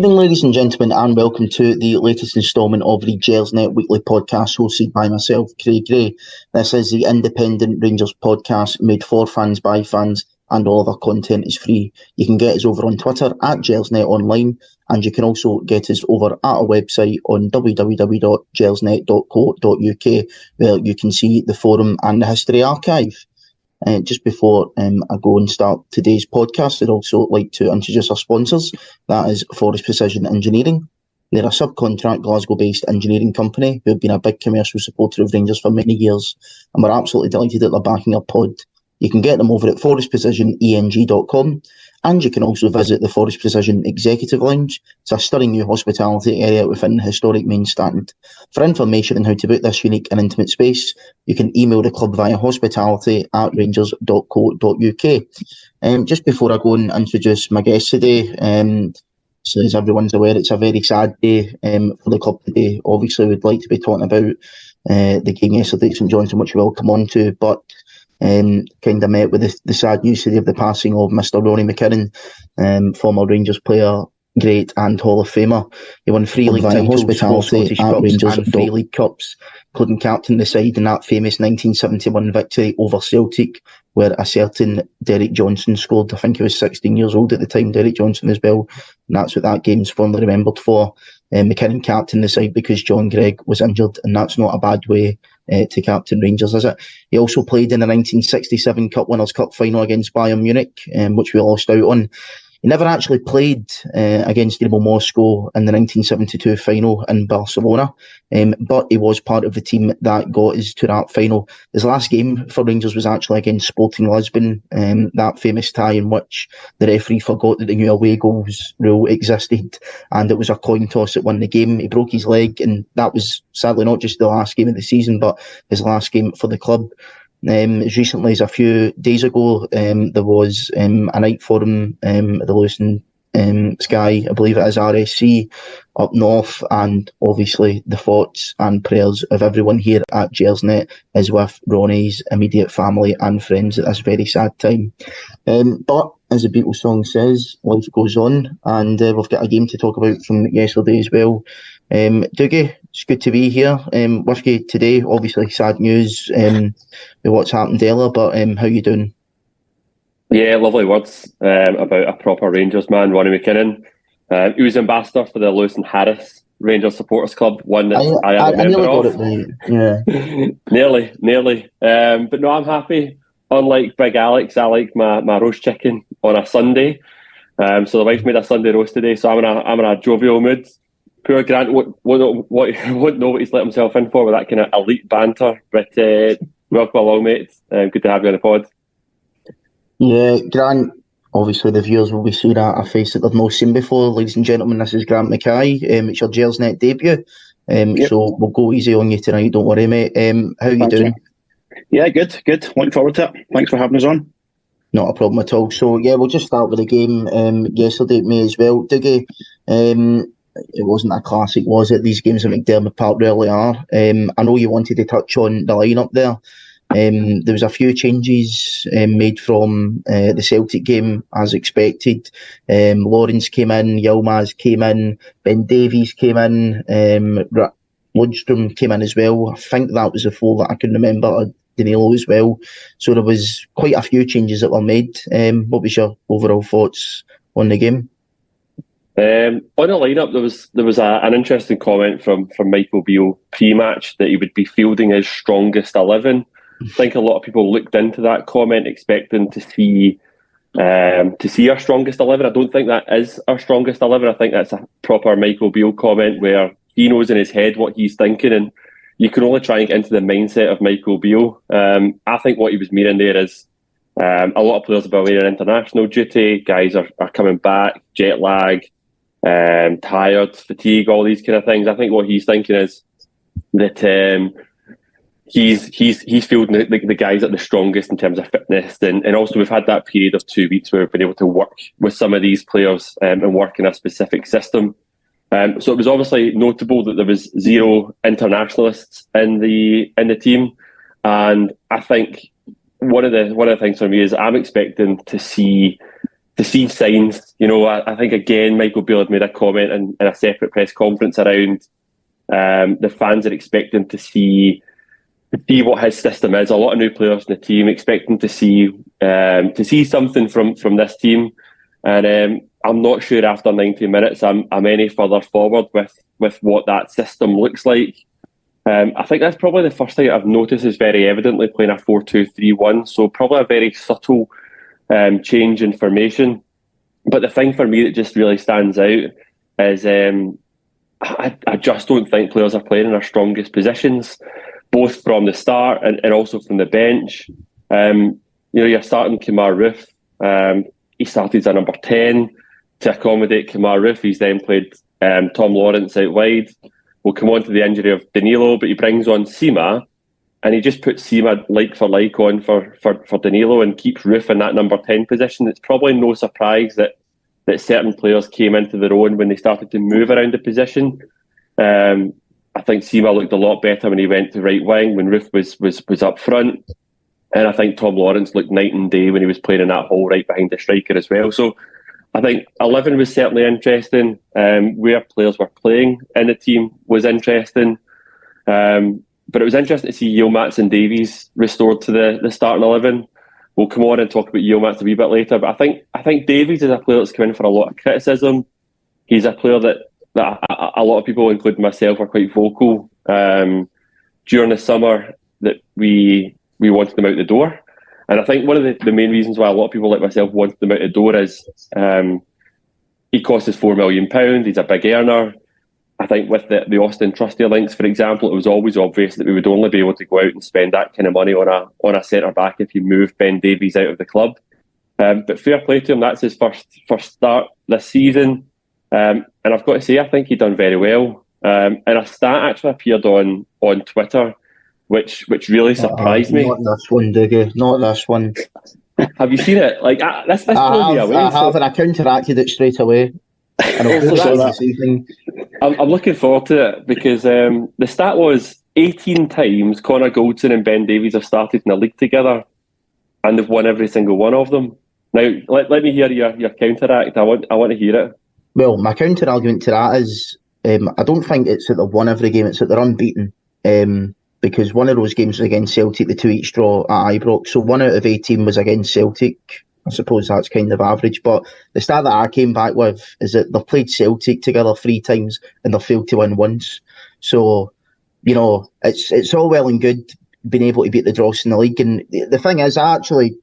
evening, ladies and gentlemen, and welcome to the latest instalment of the Gersnet Weekly Podcast, hosted by myself, Craig Gray. This is the independent Rangers podcast made for fans by fans, and all of our content is free. You can get us over on Twitter at Gersnet Online, and you can also get us over at our website on www.gersnet.co.uk, where you can see the forum and the history archive. Uh, just before um, I go and start today's podcast, I'd also like to introduce our sponsors. That is Forrest Precision Engineering. They're a subcontract Glasgow based engineering company who have been a big commercial supporter of Rangers for many years, and we're absolutely delighted that they're backing our pod. You can get them over at forrestprecisioneng.com and you can also visit the Forrest Precision Executive Lounge. It's a stunning new hospitality area within the historic main stand. For information on how to book this unique and intimate space, you can email the club via hospitality at rangers.co.uk. Um, just before I go and introduce my guest today, um, so as everyone's aware, it's a very sad day um, for the club today. Obviously, we'd like to be talking about uh, the game yesterday at St Johnstone, which we'll come on to, but um, kind of met with the, the sad news today of the passing of Mr. Ronnie McKinnon, um, former Rangers player, great and Hall of Famer. He won three league titles, hospitality at Rangers and three league cups, including captain the side in that famous 1971 victory over Celtic, where a certain Derek Johnstone scored. I think he was 16 years old at the time, Derek Johnstone as well. And that's what that game's fondly remembered for. Um, McKinnon captained the side because John Greig was injured, and that's not a bad way uh, to captain Rangers, is it? He also played in the 1967 Cup Winners' Cup final against Bayern Munich, um, which we lost out on. He never actually played uh, against Dynamo Moscow in the 1972 final in Barcelona, um, but he was part of the team that got us to that final. His last game for Rangers was actually against Sporting Lisbon, um, that famous tie in which the referee forgot that the new away goals rule existed, and it was a coin toss that won the game. He broke his leg, and that was sadly not just the last game of the season, but his last game for the club. Um, as recently as a few days ago, um, there was um, a night forum um, at the Lewiston um, Sky, I believe it is RSC, up north, and obviously the thoughts and prayers of everyone here at Gersnet is with Ronnie's immediate family and friends at this very sad time. Um, but as the Beatles song says, life goes on, and uh, we've got a game to talk about from yesterday as well. Um, Dougie, it's good to be here um, with you today. Obviously, sad news um, with what's happened earlier, but um, how you doing? Yeah, lovely words um, about a proper Rangers man, Ronnie McKinnon. Uh, he was ambassador for the Lewis and Harris Rangers Supporters Club, one that I, I, I, I nearly of. got it Yeah, nearly, nearly. Um, but no, I'm happy. Unlike Big Alex, I like my, my roast chicken on a Sunday. Um, so the wife made a Sunday roast today, so I'm in a I'm in a jovial mood poor Grant won't, won't, won't know what he's let himself in for with that kind of elite banter. But uh, welcome along, mate. Uh, good to have you on the pod. Yeah, Grant. Obviously, the viewers will be seeing a, a face that they've not seen before. Ladies and gentlemen, this is Grant Mackay. Um, it's your Gersnet debut. Um, yep. So we'll go easy on you tonight. Don't worry, mate. Um, how are you doing? Yeah, good, good. Looking forward to it. Thanks for having us on. Not a problem at all. So yeah, we'll just start with the game um, yesterday, me as well. Dougie, um, it wasn't a classic, was it? These games at McDiarmid Park really are. Um, I know you wanted to touch on the lineup there. Um, there was a few changes um, made from uh, the Celtic game as expected. Um, Lawrence came in, Yilmaz came in, Ben Davies came in, um, Lundstram came in as well. I think that was the four that I can remember. Danilo as well. So there was quite a few changes that were made. Um, what was your overall thoughts on the game? Um, on the lineup, there was there was a, an interesting comment from from Michael Beale pre-match that he would be fielding his strongest eleven. I think a lot of people looked into that comment expecting to see um, to see our strongest eleven. I don't think that is our strongest eleven. I think that's a proper Michael Beale comment where he knows in his head what he's thinking, and you can only try and get into the mindset of Michael Beale. Um, I think what he was meaning there is um, a lot of players been away on international duty. Guys are, are coming back, jet lag um, tired, fatigue, all these kind of things. I think what he's thinking is that um, he's he's he's fielding the, the, the, guys at the strongest in terms of fitness, and, and also we've had that period of two weeks where we've been able to work with some of these players um, and work in a specific system. Um, so it was obviously notable that there was zero internationalists in the in the team, and I think one of the one of the things for me is I'm expecting to see to see signs. You know, I, I, think again, Michael Beale had made a comment in, in a separate press conference around um, the fans are expecting to see to see what his system is. A lot of new players in the team expecting to see um, to see something from from this team, and um, I'm not sure after 90 minutes I'm I'm any further forward with with what that system looks like. Um, I think that's probably the first thing I've noticed is very evidently playing a 4 2 3 1. So, probably a very subtle um, change in formation. But the thing for me that just really stands out is um, I, I, just don't think players are playing in their strongest positions, both from the start and, and also from the bench. Um, you know, you're starting Kemar Roofe. Um, he started as a number 10 to accommodate Kemar Roofe. He's then played um, Tom Lawrence out wide. We'll come on to the injury of Danilo, but he brings on Sima and he just puts Sima like for like on for, for, for Danilo and keeps Roofe in that number 10 position. It's probably no surprise that, that certain players came into their own when they started to move around the position. Um, I think Sima looked a lot better when he went to right wing, when Roofe was, was, was up front. And I think Tom Lawrence looked night and day when he was playing in that hole right behind the striker as well. So I think 11 was certainly interesting. Um, where players were playing in the team was interesting. Um, but it was interesting to see Yilmaz and Davies restored to the, the starting 11. We'll come on and talk about Yilmaz a wee bit later. But I think I think Davies is a player that's come in for a lot of criticism. He's a player that, that a, a lot of people, including myself, are quite vocal um, during the summer that we we wanted them out the door. And I think one of the, the main reasons why a lot of people like myself wanted them out the door is um, he cost us four million pounds. He's a big earner. I think with the, the Austin Trusty links, for example, it was always obvious that we would only be able to go out and spend that kind of money on a on a centre back if you move Ben Davies out of the club. Um, but fair play to him. That's his first first start this season, um, and I've got to say I think he done very well. Um, and a stat actually appeared on on Twitter which which really surprised uh, me. Not this one, Diggy. Not this one. have you seen it? Like uh, that's that's I have, away, I have, and I counteracted it straight away. And I'm, I'm, looking forward to it because um, the stat was 18 times Connor Goldson and Ben Davies have started in the league together, and they've won every single one of them. Now, let, let me hear your, your counteract. I want I want to hear it. Well, my counter argument to that is um, I don't think it's that they've won every game; it's that they're unbeaten. Um, because one of those games was against Celtic, the two each draw at Ibrox. So one out of 18 was against Celtic. I suppose that's kind of average. But the stat that I came back with is that they've played Celtic together three times and they've failed to win once. So, you know, it's it's all well and good being able to beat the Dross in the league. And the, the thing is, I actually,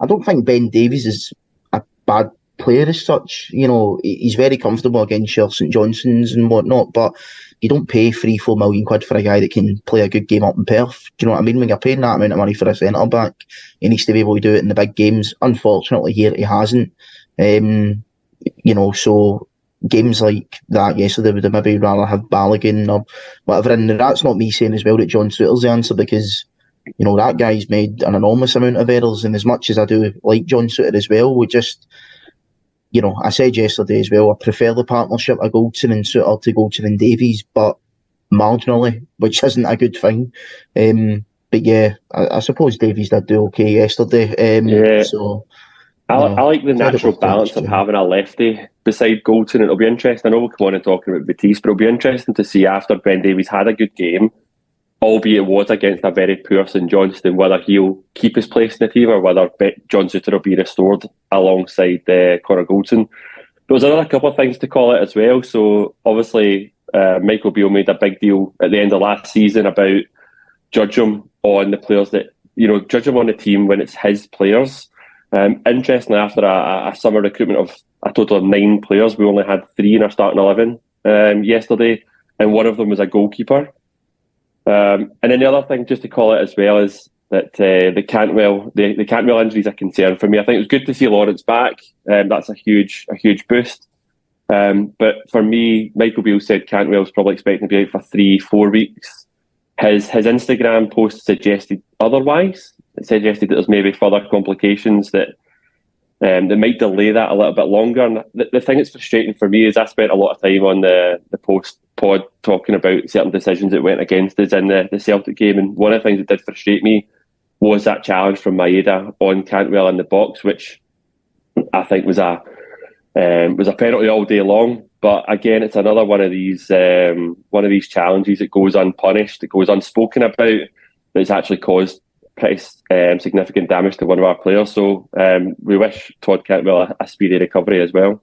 I don't think Ben Davies is a bad player as such. You know, he's very comfortable against your St Johnstone's and whatnot, but you don't pay three, four million quid for a guy that can play a good game up in Perth. Do you know what I mean? When you're paying that amount of money for a centre back, he needs to be able to do it in the big games. Unfortunately, here he hasn't. Um, you know, so games like that yesterday would have maybe rather have Balogun or whatever. And that's not me saying as well that John Souttar's the answer because you know that guy's made an enormous amount of errors. And as much as I do like John Souttar as well, we just you know, I said yesterday as well, I prefer the partnership of Goldson and Souttar to Goldson and Davies, but marginally, which isn't a good thing. Um, but yeah, I, I, suppose Davies did do okay yesterday. Um, yeah. So, I, I, like the natural balance of having a lefty beside Goldson. It'll be interesting. I know we'll come on and talking about Batiste, but it'll be interesting to see after Ben Davies had a good game albeit it was against a very poor St Johnstone, whether he'll keep his place in the team or whether John Souttar will be restored alongside uh, Connor Goldson. There was another couple of things to call it as well. So obviously, uh, Michael Beale made a big deal at the end of last season about judge him on the players that you know judge him on the team when it's his players. Um, interestingly, after a, a, summer recruitment of a total of nine players, we only had three in our starting eleven um, yesterday, and one of them was a goalkeeper. Um, and then the other thing, just to call it as well, is that uh, the Cantwell the, the Cantwell injury is a concern for me. I think it was good to see Lawrence back. Um, that's a huge a huge boost. Um, but for me, Michael Beale said Cantwell Cantwell's probably expecting to be out for three four weeks. His his Instagram post suggested otherwise. It suggested that there's maybe further complications that um, that might delay that a little bit longer. And the, the thing that's frustrating for me is I spent a lot of time on the, the post pod talking about certain decisions that went against us in the, the Celtic game. And one of the things that did frustrate me was that challenge from Maeda on Cantwell in the box, which I think was a um, was a penalty all day long. But again, it's another one of these um, one of these challenges that goes unpunished, that goes unspoken about, that's actually caused pretty um, significant damage to one of our players. So um, we wish Todd Cantwell a, a speedy recovery as well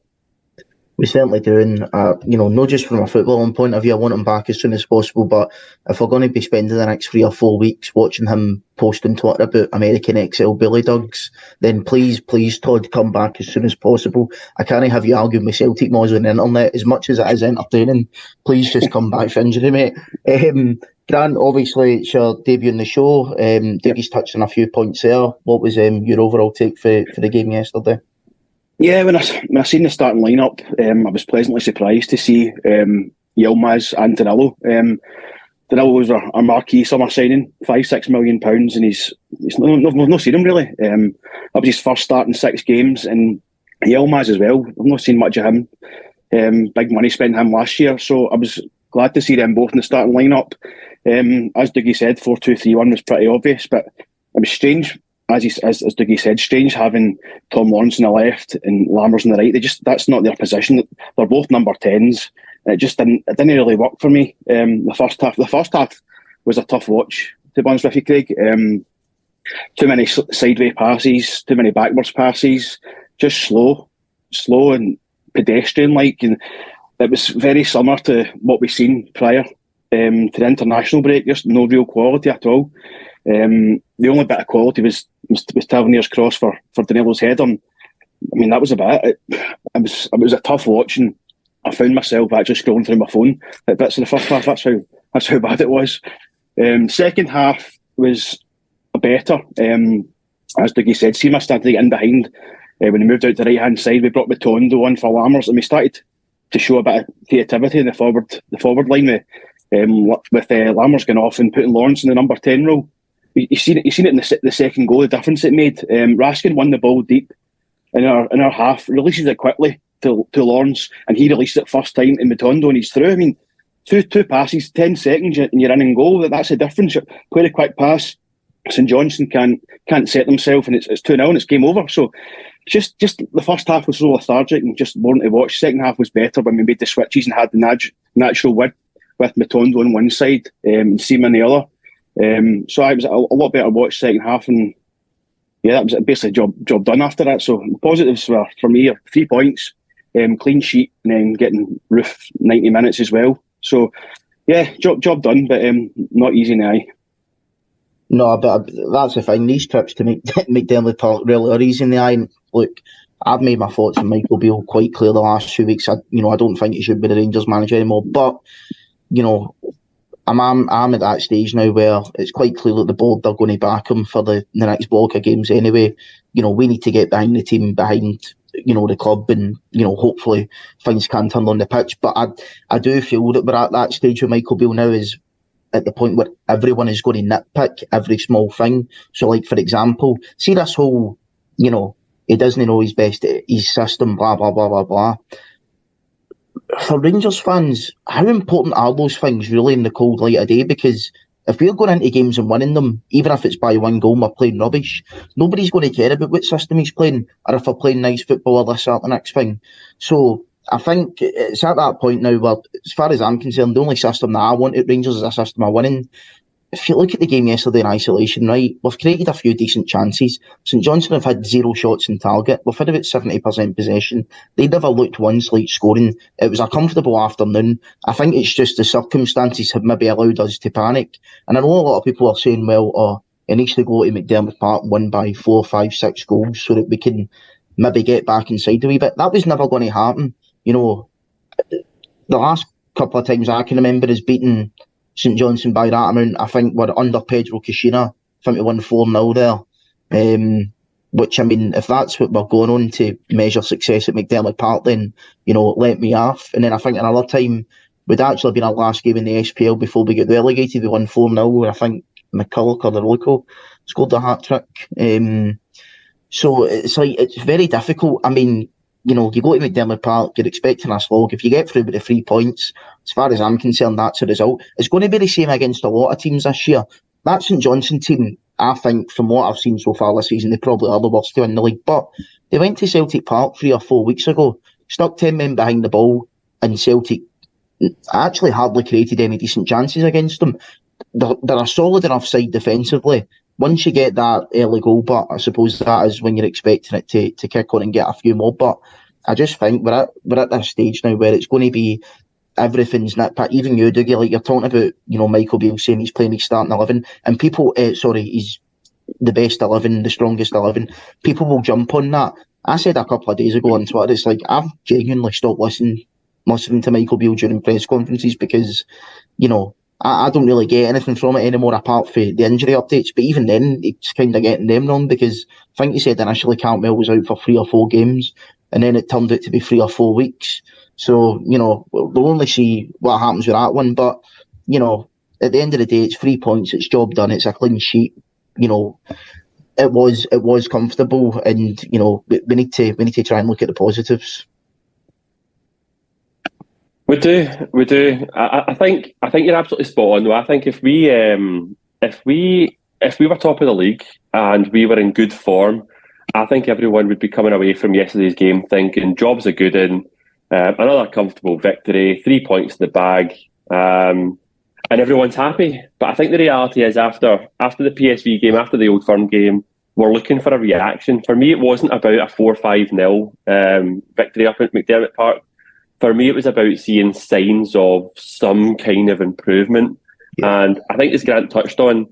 we certainly do, and uh, you know, not just from a footballing point of view, I want him back as soon as possible. But if we're going to be spending the next three or four weeks watching him post on Twitter about American XL Bully Dogs, then please, please, Todd, come back as soon as possible. I can't have you arguing with Celtic Moz on the internet as much as it is entertaining. Please just come back for injury, mate. Um, Grant, obviously, it's your debut in the show. Um, Dougie's touched on a few points there. What was um, your overall take for, for the game yesterday? Yeah, when I when I seen the starting lineup, um, I was pleasantly surprised to see um, Yilmaz and Danilo. Um, Danilo was our, our marquee summer signing, five six million pounds, and he's he's no, no, no seen him really. Um, that was his first start in six games, and Yilmaz as well. I've not seen much of him. Um, big money spent him last year, so I was glad to see them both in the starting lineup. Um, as Dougie said, four two three one was pretty obvious, but it was strange as, he, as as Dougie said, strange having Tom Lawrence on the left and Lammers on the right. They just that's not their position. They're both number tens. It just didn't it didn't really work for me. Um, the first half, the first half was a tough watch. To be honest with you, Craig, um, too many sideways passes, too many backwards passes, just slow, slow and pedestrian like, and it was very similar to what we've seen prior um, to the international break. Just no real quality at all. Um, the only bit of quality was was, was Tavernier's cross for for Danilo's head on. I mean, that was about it. It was it was a tough watch, and I found myself actually scrolling through my phone at bits of the first half. That's how that's how bad it was. Um, second half was better. Um, as Dougie said, Sima started to get in behind uh, when he moved out to the right hand side. We brought Matondo on for Lammers, and we started to show a bit of creativity in the forward the forward line with um, with uh, Lammers going off and putting Lawrence in the number ten role you seen it. You seen it in the, the second goal. The difference it made. Um, Raskin won the ball deep in our in our half, releases it quickly to to Lawrence, and he released it first time in Matondo, and he's through. I mean, two two passes, ten seconds, and you're in and goal. That's the difference. Play a quick pass. St Johnstone can't can't set themselves, and it's it's two 0 and it's game over. So. Just, just the first half was so lethargic and just boring to watch. Second half was better when we made the switches and had the nat- natural width with Matondo on one side um, and Sima on the other. Um, so I was a, a, lot better watch second half, and yeah, that was basically job job done after that. So positives for for me three points, um, clean sheet, and then getting Roofe ninety minutes as well. So yeah, job job done, but um, not easy now. No, but that's the thing. These trips to make McDiarmid Park really are easy in the eye. Look, I've made my thoughts on Michael Beale quite clear the last few weeks. I, you know, I don't think he should be the Rangers manager anymore. But you know, I'm, I'm I'm at that stage now where it's quite clear that the board are going to back him for the, the next block of games anyway. You know, we need to get behind the team, behind you know the club, and you know hopefully things can turn on the pitch. But I I do feel that we're at that stage with Michael Beale now is at the point where everyone is going to nitpick every small thing. So, like for example, see this whole, you know, he doesn't know his best his system, blah blah blah blah blah for Rangers fans, how important are those things really in the cold light of day? Because if we're going into games and winning them, even if it's by one goal we're playing rubbish, nobody's going to care about what system he's playing or if we're playing nice football or this or the next thing. So I think it's at that point now where, as far as I'm concerned, the only system that I want at Rangers is a system of winning if you look at the game yesterday in isolation, right, we've created a few decent chances. St Johnstone have had zero shots in target. We've had about 70% possession. They never looked once like scoring. It was a comfortable afternoon. I think it's just the circumstances have maybe allowed us to panic. And I know a lot of people are saying, well, oh, it needs to go to McDiarmid Park win by four, five, six goals so that we can maybe get back inside a wee bit. That was never going to happen. You know, the last couple of times I can remember is beating St Johnstone by that amount. I think we're under Pedro Caixinha. I think we won 4 0 there. Um, which, I mean, if that's what we're going on to measure success at McDiarmid Park, then, you know, let me off. And then I think another time we'd actually been our last game in the SPL before we get relegated. We won 4 0, I think McCulloch or the Loco scored the hat trick. Um, so it's like, it's very difficult. I mean, you know, you go to McDiarmid Park, you're expecting a slog. If you get through with the three points, as far as I'm concerned, that's a result. It's going to be the same against a lot of teams this year. That St Johnstone team, I think from what I've seen so far this season, they probably are the worst team in the league. But they went to Celtic Park three or four weeks ago, stuck 10 men behind the ball, and Celtic actually hardly created any decent chances against them. They're, they're a solid enough side defensively. Once you get that early goal, but I suppose that is when you're expecting it to, to kick on and get a few more. But I just think we're at we're at that stage now where it's going to be everything's nitpick. Even you, Dougie, like you're talking about, you know, Michael Beale saying he's playing starting eleven, and people, uh, sorry, he's the best eleven, the strongest eleven. People will jump on that. I said a couple of days ago on Twitter, it's like I've genuinely stopped listening listening to Michael Beale during press conferences because, you know, I, I don't really get anything from it anymore apart from the injury updates. But even then, it's kind of getting them wrong because I think you said initially Cantwell was out for three or four games, and then it turned out to be three or four weeks. So, you know, we'll only see what happens with that one. But, you know, at the end of the day, it's three points, it's job done, it's a clean sheet. You know, it was it was comfortable and, you know, we, we need to we need to try and look at the positives. We do, we do. I, I think I think you're absolutely spot on though. I think if we um if we if we were top of the league and we were in good form, I think everyone would be coming away from yesterday's game thinking jobs are good in um, another comfortable victory, three points in the bag, um, and everyone's happy. But I think the reality is after after the PSV game, after the Old Firm game, we're looking for a reaction. For me, it wasn't about a four-five nil um, victory up at McDiarmid Park. For me, it was about seeing signs of some kind of improvement. Yeah. And I think as Grant touched on,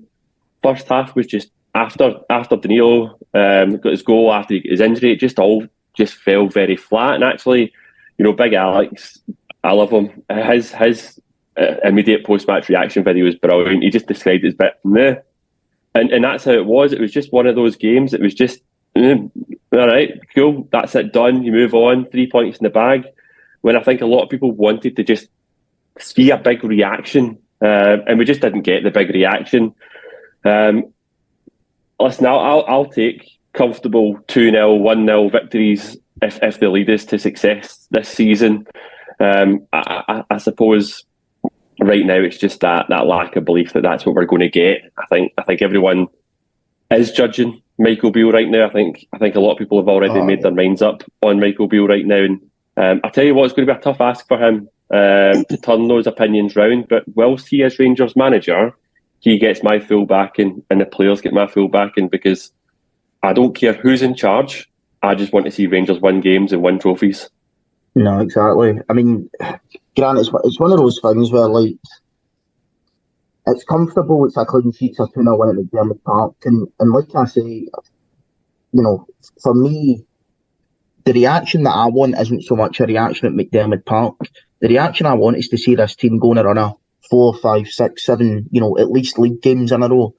first half was just after after Danilo um, got his goal after his injury, it just all just fell very flat. And actually, you know, Big Alex, I love him. His his uh, immediate post match reaction video was brilliant. He just described as bit meh. And and that's how it was. It was just one of those games. It was just mm, all right, cool, that's it done. You move on, three points in the bag. When I think a lot of people wanted to just see a big reaction, uh, and we just didn't get the big reaction. Um, listen, I'll, I'll, I'll take comfortable 2 0, 1 0 victories if, if they lead us to success this season. Um, I, I, I, suppose right now it's just that that lack of belief that that's what we're going to get. I think I think everyone is judging Michael Beale right now. I think I think a lot of people have already oh, made their minds up on Michael Beale right now. And um, I tell you what, it's going to be a tough ask for him um, to turn those opinions round. But whilst he is Rangers manager, he gets my full backing and the players get my full backing because I don't care who's in charge. I just want to see Rangers win games and win trophies. No, exactly. I mean, Grant, it's, it's one of those things where, like, it's comfortable, it's a clean sheet, a 2 0 win at McDiarmid Park. And, and like I say, you know, for me, the reaction that I want isn't so much a reaction at McDiarmid Park. The reaction I want is to see this team going on a four, five, six, seven, you know, at least league games in a row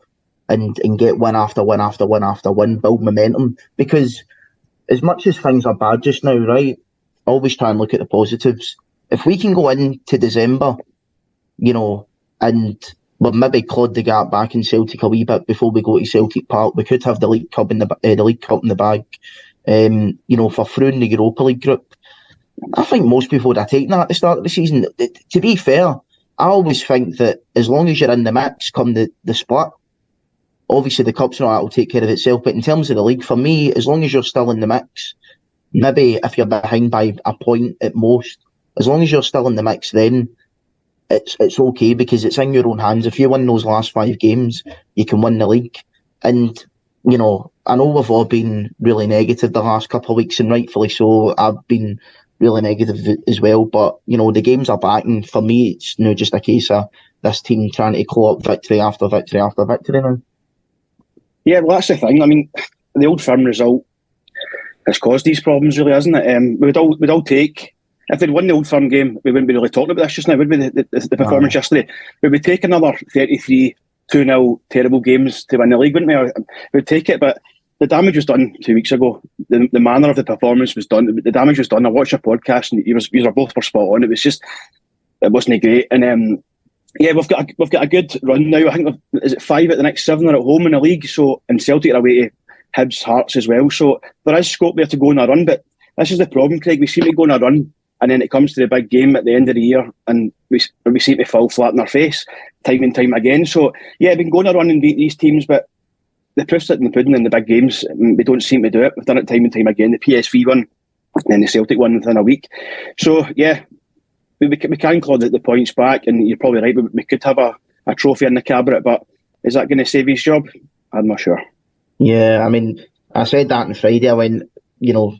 and, and get win after win after win after win, build momentum. Because as much as things are bad just now, right, always try and look at the positives. If we can go into December, you know, and we maybe clawed the gap back in Celtic a wee bit before we go to Celtic Park, we could have the League Cup in the uh, the League Cup in the bag, um, you know, for through in the Europa League group. I think most people would have taken that at the start of the season. To be fair, I always think that as long as you're in the mix come the, the split, obviously the cup's not that will take care of itself. But in terms of the league, for me, as long as you're still in the mix, maybe if you're behind by a point at most, as long as you're still in the mix, then it's it's okay because it's in your own hands. If you win those last five games, you can win the league. And you know, I know we've all been really negative the last couple of weeks, and rightfully so. I've been really negative as well. But you know, the games are back, and for me, it's you know, just a case of this team trying to claw up victory after victory after victory now. Yeah, well, that's the thing. I mean, the old firm result has caused these problems, really, hasn't it? Um, we would all we'd all take if they'd won the old firm game, we wouldn't be really talking about this just now, would we? The, the, the performance yesterday, But we would take another 33 2 0 terrible games to win the league, wouldn't we? We'd take it, but the damage was done two weeks ago. The, the manner of the performance was done. The damage was done. I watched your podcast and you, was, you were both were spot on. It was just, it wasn't great. And um, yeah, we've got a, we've got a good run now. I think is it five at the next seven are at home in the league. So and Celtic are away to Hibs, Hearts as well. So there is scope there to go on a run. But this is the problem, Craig. We seem to go on a run, and then it comes to the big game at the end of the year, and we we seem to fall flat in our face time and time again. So yeah, we can go on a run and beat these teams, but the proof's in the pudding in the big games. Mm, we don't seem to do it. We've done it time and time again. The PSV one and the Celtic one within a week. So yeah, we, we, can claw the, the points back, and you're probably right. We, we could have a, a trophy in the cabinet, but is that going to save his job? I'm not sure. Yeah, I mean, I said that on Friday when you know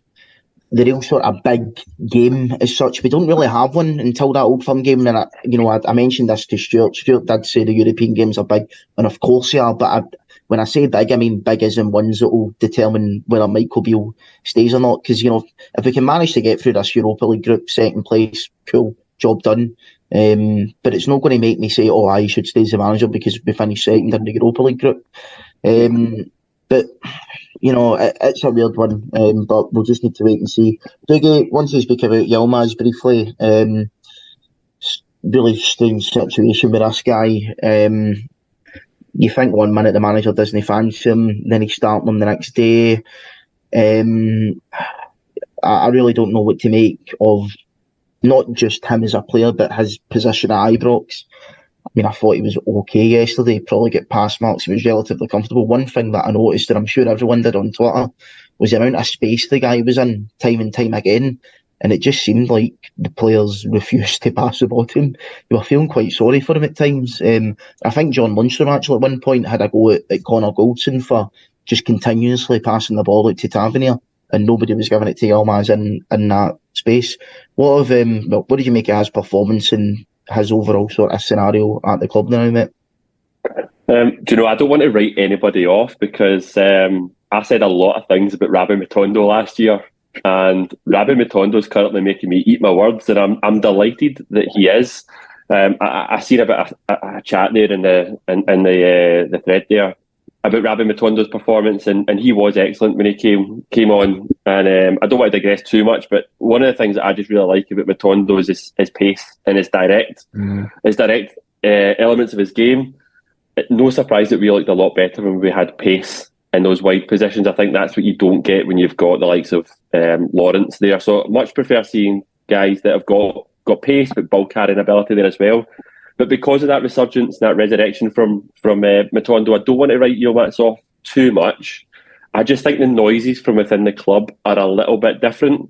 the real sort of big game as such. We don't really have one until that Old Firm game. And I, you know, I, I, mentioned this to Stuart. Stuart did say the European games are big, and of course they are. But I, when I say big, I mean big as in ones that will determine whether Michael Beale stays or not. Because you know, if we can manage to get through this Europa League group, second place, cool, job done. Um, but it's not going to make me say, "Oh, I should stay as a manager" because we finished second in the Europa League group. Um, but you know, it, it's a weird one, um, but we'll just need to wait and see. Dougie, once you speak about Yilmaz briefly, um, really strange situation with this guy. Um, you think one minute the manager doesn't fancy him, then he's starting him the next day. Um, I, I really don't know what to make of not just him as a player, but his position at Ibrox. I mean, I thought he was okay yesterday. Probably get past marks. He was relatively comfortable. One thing that I noticed, and I'm sure everyone did on Twitter, was the amount of space the guy was in time and time again. And it just seemed like the players refused to pass the ball to him. You were feeling quite sorry for him at times. Um, I think John Lundstram actually at one point had a go at, at Connor Goldson for just continuously passing the ball out to Tavernier, and nobody was giving it to Yilmaz in, in that space. What of um, what did you make of his performance his overall sort of scenario at the club now, mate? Um, do you know, I don't want to write anybody off because um, I said a lot of things about Rabbi Matondo last year, and Rabbi Matondo is currently making me eat my words, and I'm I'm delighted that he is. Um, I, I seen a bit of a, a chat there in the in, in the uh, the thread there about Rabbi Matondo's performance, and, and he was excellent when he came came on. And um, I don't want to digress too much, but one of the things that I just really like about Matondo is his, his pace and his direct, mm. his direct uh, elements of his game. No surprise that we looked a lot better when we had pace in those wide positions. I think that's what you don't get when you've got the likes of um, Lawrence there. So much prefer seeing guys that have got got pace but ball carrying ability there as well. But because of that resurgence, that resurrection from from uh, Matondo, I don't want to write Yilmaz off too much. I just think the noises from within the club are a little bit different.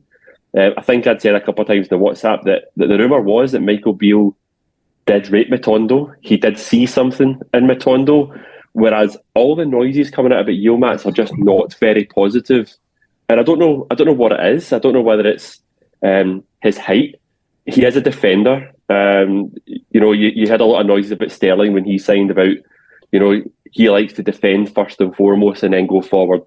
Uh, I think I'd said a couple of times in the WhatsApp that, that the rumour was that Michael Beale did rape Matondo. He did see something in Matondo, whereas all the noises coming out about Yilmaz are just not very positive. And I don't know. I don't know what it is. I don't know whether it's um, his height. He is a defender, um, you know, you, you had a lot of noises about Sterling when he signed about, you know, he likes to defend first and foremost and then go forward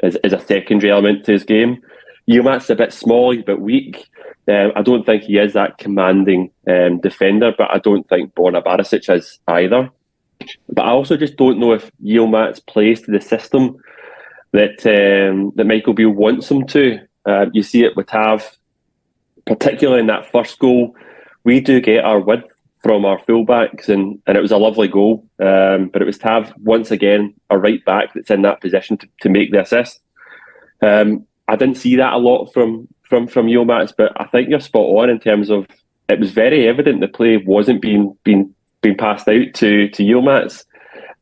as, as a secondary element to his game. Yilmaz's a bit small, he's a bit weak. Um, I don't think he is that commanding um, defender, but I don't think Borna Barisic is either. But I also just don't know if Yilmaz plays to the system that um, that Michael Beale wants him to. Uh, you see it with Tav, particularly in that first goal we do get our width from our fullbacks, and, and it was a lovely goal. Um, but it was to have once again a right back that's in that position to, to make the assist. Um, I didn't see that a lot from from from Yilmaz, but I think you're spot on in terms of it was very evident the play wasn't being being being passed out to to Yilmaz.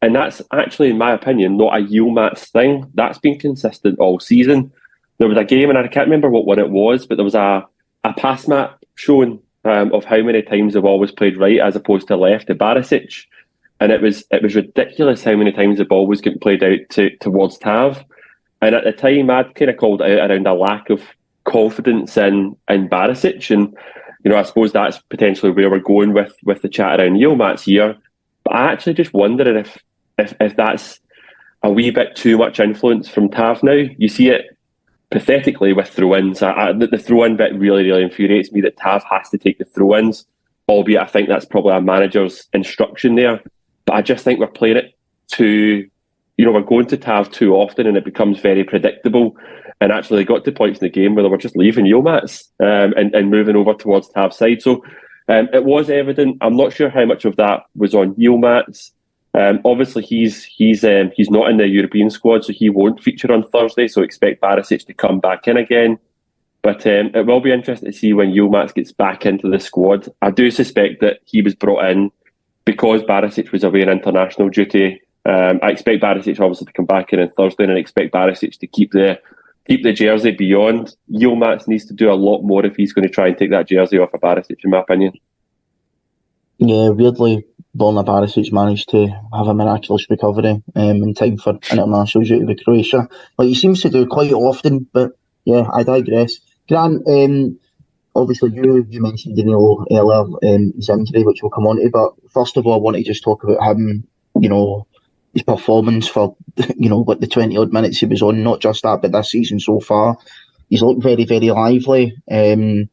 And that's actually, in my opinion, not a Yilmaz thing. That's been consistent all season. There was a game, and I can't remember what one it was, but there was a, a pass map shown um, of how many times the ball was played right as opposed to left to Barisic. And it was it was ridiculous how many times the ball was getting played out to, towards Tav. And at the time, I'd kind of called out around a lack of confidence in in Barisic. And you know, I suppose that's potentially where we're going with with the chat around Yilmaz here. But I actually just wonder if if if that's a wee bit too much influence from Tav now. You see it pathetically with throw-ins. the, the throw-in bit really, really infuriates me that Tav has to take the throw-ins, albeit I think that's probably a manager's instruction there. But I just think we're playing it too, you know, we're going to Tav too often and it becomes very predictable. And actually, they got to points in the game where they were just leaving Yilmaz um, and, and moving over towards Tav's side. So um, it was evident. I'm not sure how much of that was on Yilmaz. Um, obviously, he's he's um, he's not in the European squad, so he won't feature on Thursday. So expect Barisic to come back in again. But um, it will be interesting to see when Yilmaz gets back into the squad. I do suspect that he was brought in because Barisic was away on international duty Um, I expect Barisic obviously to come back in on Thursday, and I expect Barisic to keep the keep the jersey beyond. Yilmaz needs to do a lot more if he's going to try and take that jersey off of Barisic, in my opinion. Yeah, weirdly, Borna Barisic managed to have a miraculous recovery um, in time for international duty with Croatia. Like he seems to do quite often, but yeah, I digress. Grant, um, obviously you you mentioned Danilo earlier, um, his injury, which we'll come on to, but first of all, I want to just talk about him, you know, his performance for, you know, what the 20 odd minutes he was on, not just that, but this season so far. He's looked very, very lively. Um,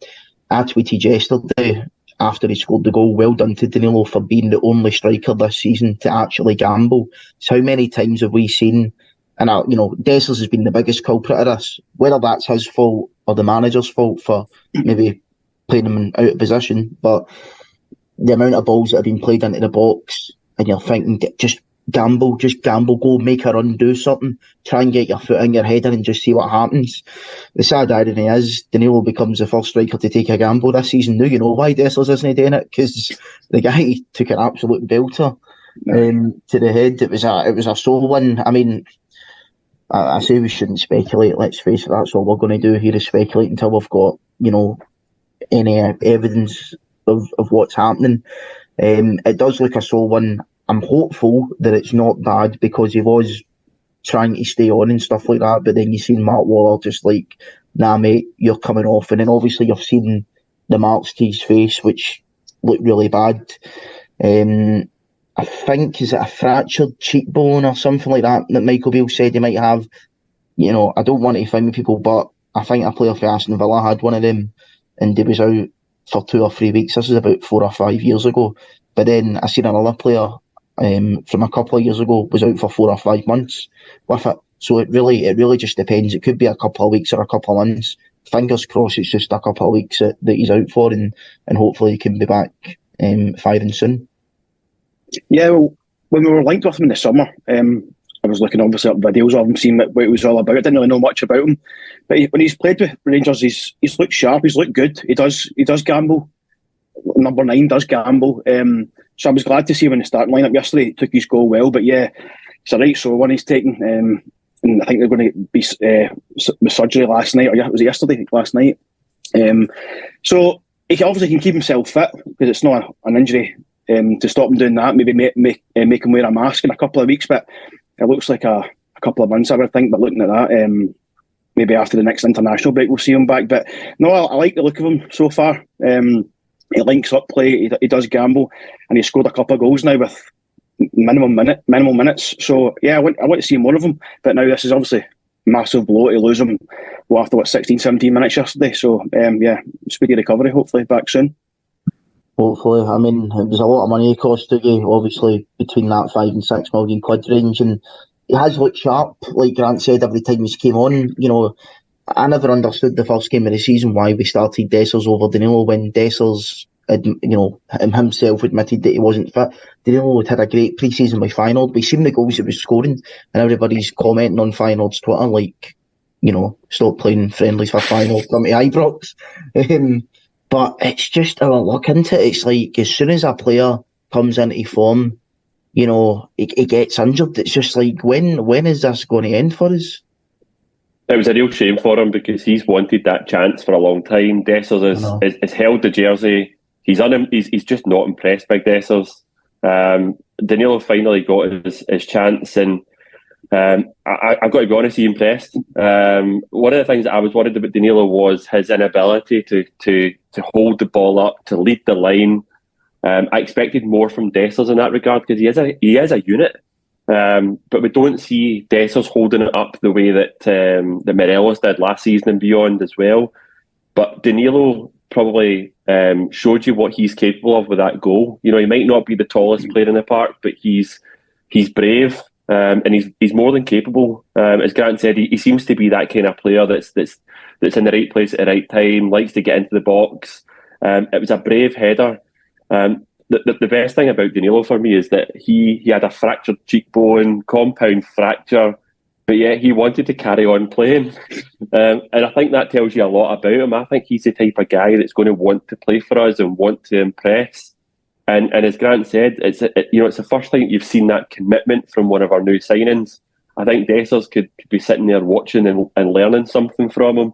I tweeted yesterday after he scored the goal, well done to Danilo for being the only striker this season to actually gamble. So how many times have we seen, and I, you know, Dessers has been the biggest culprit of this, whether that's his fault or the manager's fault for maybe playing him out of position, but the amount of balls that have been played into the box, and you're thinking, just gamble, just gamble, go make a run, do something, try and get your foot in your header and just see what happens. The sad irony is Danilo becomes the first striker to take a gamble this season. Now you know why Dessers isn't doing it because the guy took an absolute belter um, to the head. It was a it was a sole one. I mean. I, I say we shouldn't speculate. Let's face it. That's all we're going to do here is speculate until we've got, you know, any evidence of, of what's happening. Um, it does look a sole one. I'm hopeful that it's not bad because he was trying to stay on and stuff like that. But then you've seen Mark Waller just like, nah, mate, you're coming off. And then obviously you've seen the marks to his face, which looked really bad. Um, I think, is it a fractured cheekbone or something like that that Michael Beale said he might have? You know, I don't want to offend people, but I think a player for Aston Villa had one of them and he was out for two or three weeks. This is about four or five years ago. But then I seen another player um, from a couple of years ago was out for four or five months with it. So it really, it really just depends. It could be a couple of weeks or a couple of months. Fingers crossed, it's just a couple of weeks that, that he's out for, and and hopefully he can be back um, firing soon. Yeah, well, when we were linked with him in the summer, um, I was looking obviously up videos of him, seeing what, it was all about. I didn't really know much about him, but he, when he's played with Rangers, he's he's looked sharp. He's looked good. He does he does gamble. Number nine does gamble. Um, so I was glad to see him in the starting lineup yesterday. Took his goal well, but yeah, it's a right so one he's taken. Um, and I think they're going to be uh, with surgery last night, or was it yesterday? Last night. Um, so he obviously can keep himself fit because it's not an injury um, to stop him doing that. Maybe make make, uh, make him wear a mask in a couple of weeks, but it looks like a, a couple of months, I would think. But looking at that, um, maybe after the next international break, we'll see him back. But no, I, I like the look of him so far. Um, he links up play, he, he, does gamble, and he's scored a couple of goals now with minimum minute, minimal minutes. So yeah, I want, I want to see more of him. But now this is obviously massive blow to lose him well, after what 16, 17 minutes yesterday. So um, yeah, speedy recovery. Hopefully back soon. Hopefully, I mean, it was a lot of money cost to you, obviously, between that five and six million quid range. And he has looked sharp, like Grant said, every time he came on. You know, I never understood the first game of the season why we started Dessers over Danilo when Dessers, you know, himself admitted that he wasn't fit. Danilo had had a great pre-season with Feyenoord. We seen the goals he was scoring, and everybody's commenting on Feyenoord's Twitter like, you know, stop playing friendlies for Feyenoord, come to Ibrox. Um, but it's just our luck into it. It's like as soon as a player comes into form, you know, he, he gets injured. It's just like when when is this going to end for us? It was a real shame for him because he's wanted that chance for a long time. Dessers has, has, held the jersey. He's, un, he's he's just not impressed by Dessers. Um, Danilo finally got his, his chance, and um, I, have got to be honest, he impressed. Um, one of the things that I was worried about Danilo was his inability to to to hold the ball up, to lead the line. Um, I expected more from Dessers in that regard because he is a he is a unit, um, but we don't see Dessers holding it up the way that um, that Morelos did last season and beyond as well. But Danilo probably um, showed you what he's capable of with that goal. You know, he might not be the tallest player in the park, but he's he's brave. Um, and he's he's more than capable. Um, as Grant said, he, he, seems to be that kind of player that's that's that's in the right place at the right time, likes to get into the box. Um, it was a brave header. Um, the, the, the, best thing about Danilo for me is that he he had a fractured cheekbone, compound fracture, but yet he wanted to carry on playing, um, and I think that tells you a lot about him. I think he's the type of guy that's going to want to play for us and want to impress. And and as Grant said, it's it, you know it's the first time you've seen that commitment from one of our new signings. I think Dessers could, could be sitting there watching and, and learning something from him.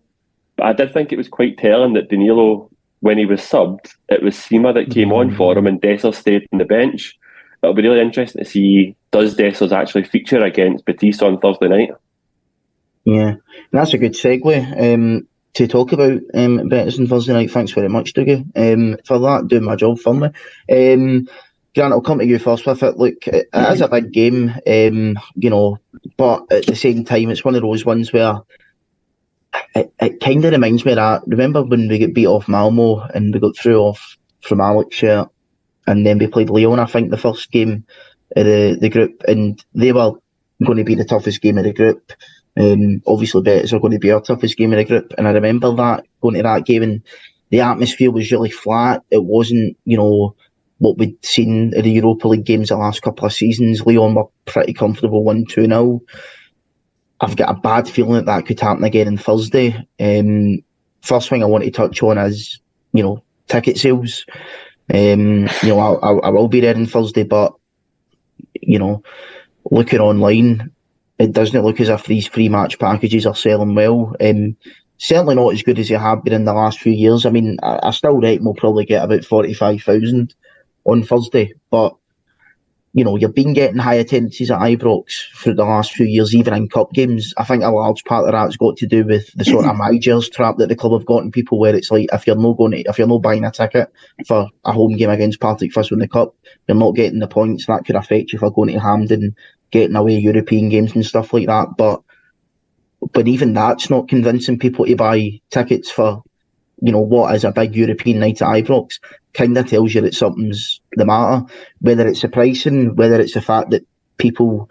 But I did think it was quite telling that Danilo, when he was subbed, it was Sima that came mm-hmm. on for him and Dessers stayed on the bench. It'll be really interesting to see does Dessers actually feature against Betis on Thursday night. Yeah, that's a good segue. Um, to talk about um, Betis on Thursday night. Thanks very much, Dougie, um, for that. Doing my job for me. Um, Grant, I'll come to you first with it. Look, it is a big game, um, you know, but at the same time, it's one of those ones where it, it kind of reminds me of that. Remember when we got beat off Malmo and we got through off from Alashkert, and then we played Lyon, I think, the first game of the, the group, and they were going to be the toughest game of the group. Um, obviously, Betis are going to be our toughest game in the group, and I remember that going to that game, and the atmosphere was really flat. It wasn't, you know, what we'd seen in the Europa League games the last couple of seasons. Lyon were pretty comfortable, one two 0 I've got a bad feeling that that could happen again on Thursday. Um, first thing I want to touch on is, you know, ticket sales. Um, you know, I, I, I will be there on Thursday, but you know, looking online, it doesn't look as if these free match packages are selling well. Um, certainly not as good as they have been in the last few years. I mean, I, I still reckon we'll probably get about 45,000 on Thursday, but you know, you've been getting high attendances at Ibrox for the last few years, even in cup games. I think a large part of that's got to do with the sort of managers trap that the club have gotten people where it's like if you're not going to, if you're not buying a ticket for a home game against Partick Thistle in the cup, you're not getting the points. That could affect you for going to Hampden getting away European games and stuff like that. But but even that's not convincing people to buy tickets for, you know, what is a big European night at Ibrox. Kind of tells you that something's the matter. Whether it's the pricing, whether it's the fact that people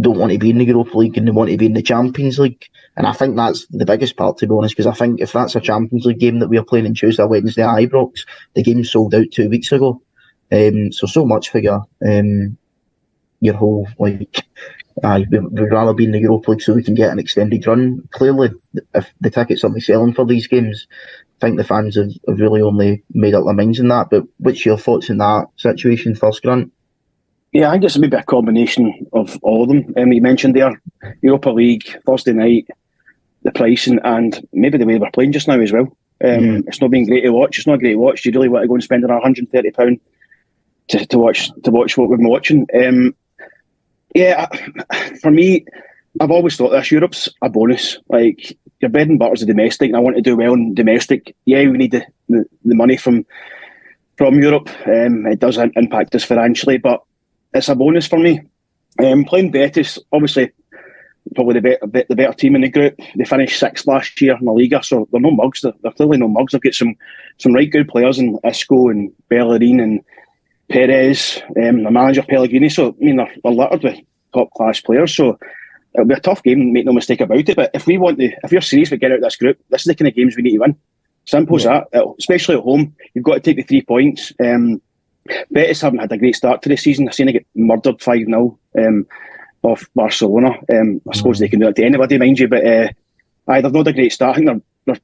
don't want to be in the Europa League and they want to be in the Champions League. And I think that's the biggest part, to be honest, because I think if that's a Champions League game that we are playing on Tuesday, Wednesday at Ibrox, the game sold out two weeks ago. Um, so, so much for your um, your whole like we'd rather be in the Europa League so we can get an extended run. Clearly, if the tickets aren't selling for these games, think the fans have, have really only made up their minds in that. But what's your thoughts in that situation first, Grant? Yeah, I think it's maybe a combination of all of them. Um, you mentioned there Europa League, Thursday night, the pricing, and maybe the way we're playing just now as well. Um, mm. It's not been great to watch. It's not great to watch. Do You really want to go and spend around 130 pound to, to watch to watch what we've been watching. Um, yeah, for me, I've always thought this Europe's a bonus. Like your bread and butter's a domestic, and I want to do well in domestic. Yeah, we need the, the, the money from from Europe. Um, it does impact us financially, but it's a bonus for me. Um, playing Betis, obviously, probably the better, the better team in the group. They finished sixth last year in the Liga, so they're no mugs. They're, they're clearly no mugs. They've got some some right good players in Isco and Bellerin and Perez, um, the manager Pellegrini. So I mean, they're, they're littered with top class players. So it'll be a tough game. Make no mistake about it. But if we want to, if you're serious about getting out of this group, this is the kind of games we need to win. Simple yeah. as that. Especially at home, you've got to take the three points. Um, Betis haven't had a great start to the season. I've seen they get murdered five 0 um, off Barcelona. Um, I suppose they can do it to anybody, mind you. But uh, aye, they've not a great start. I think they're,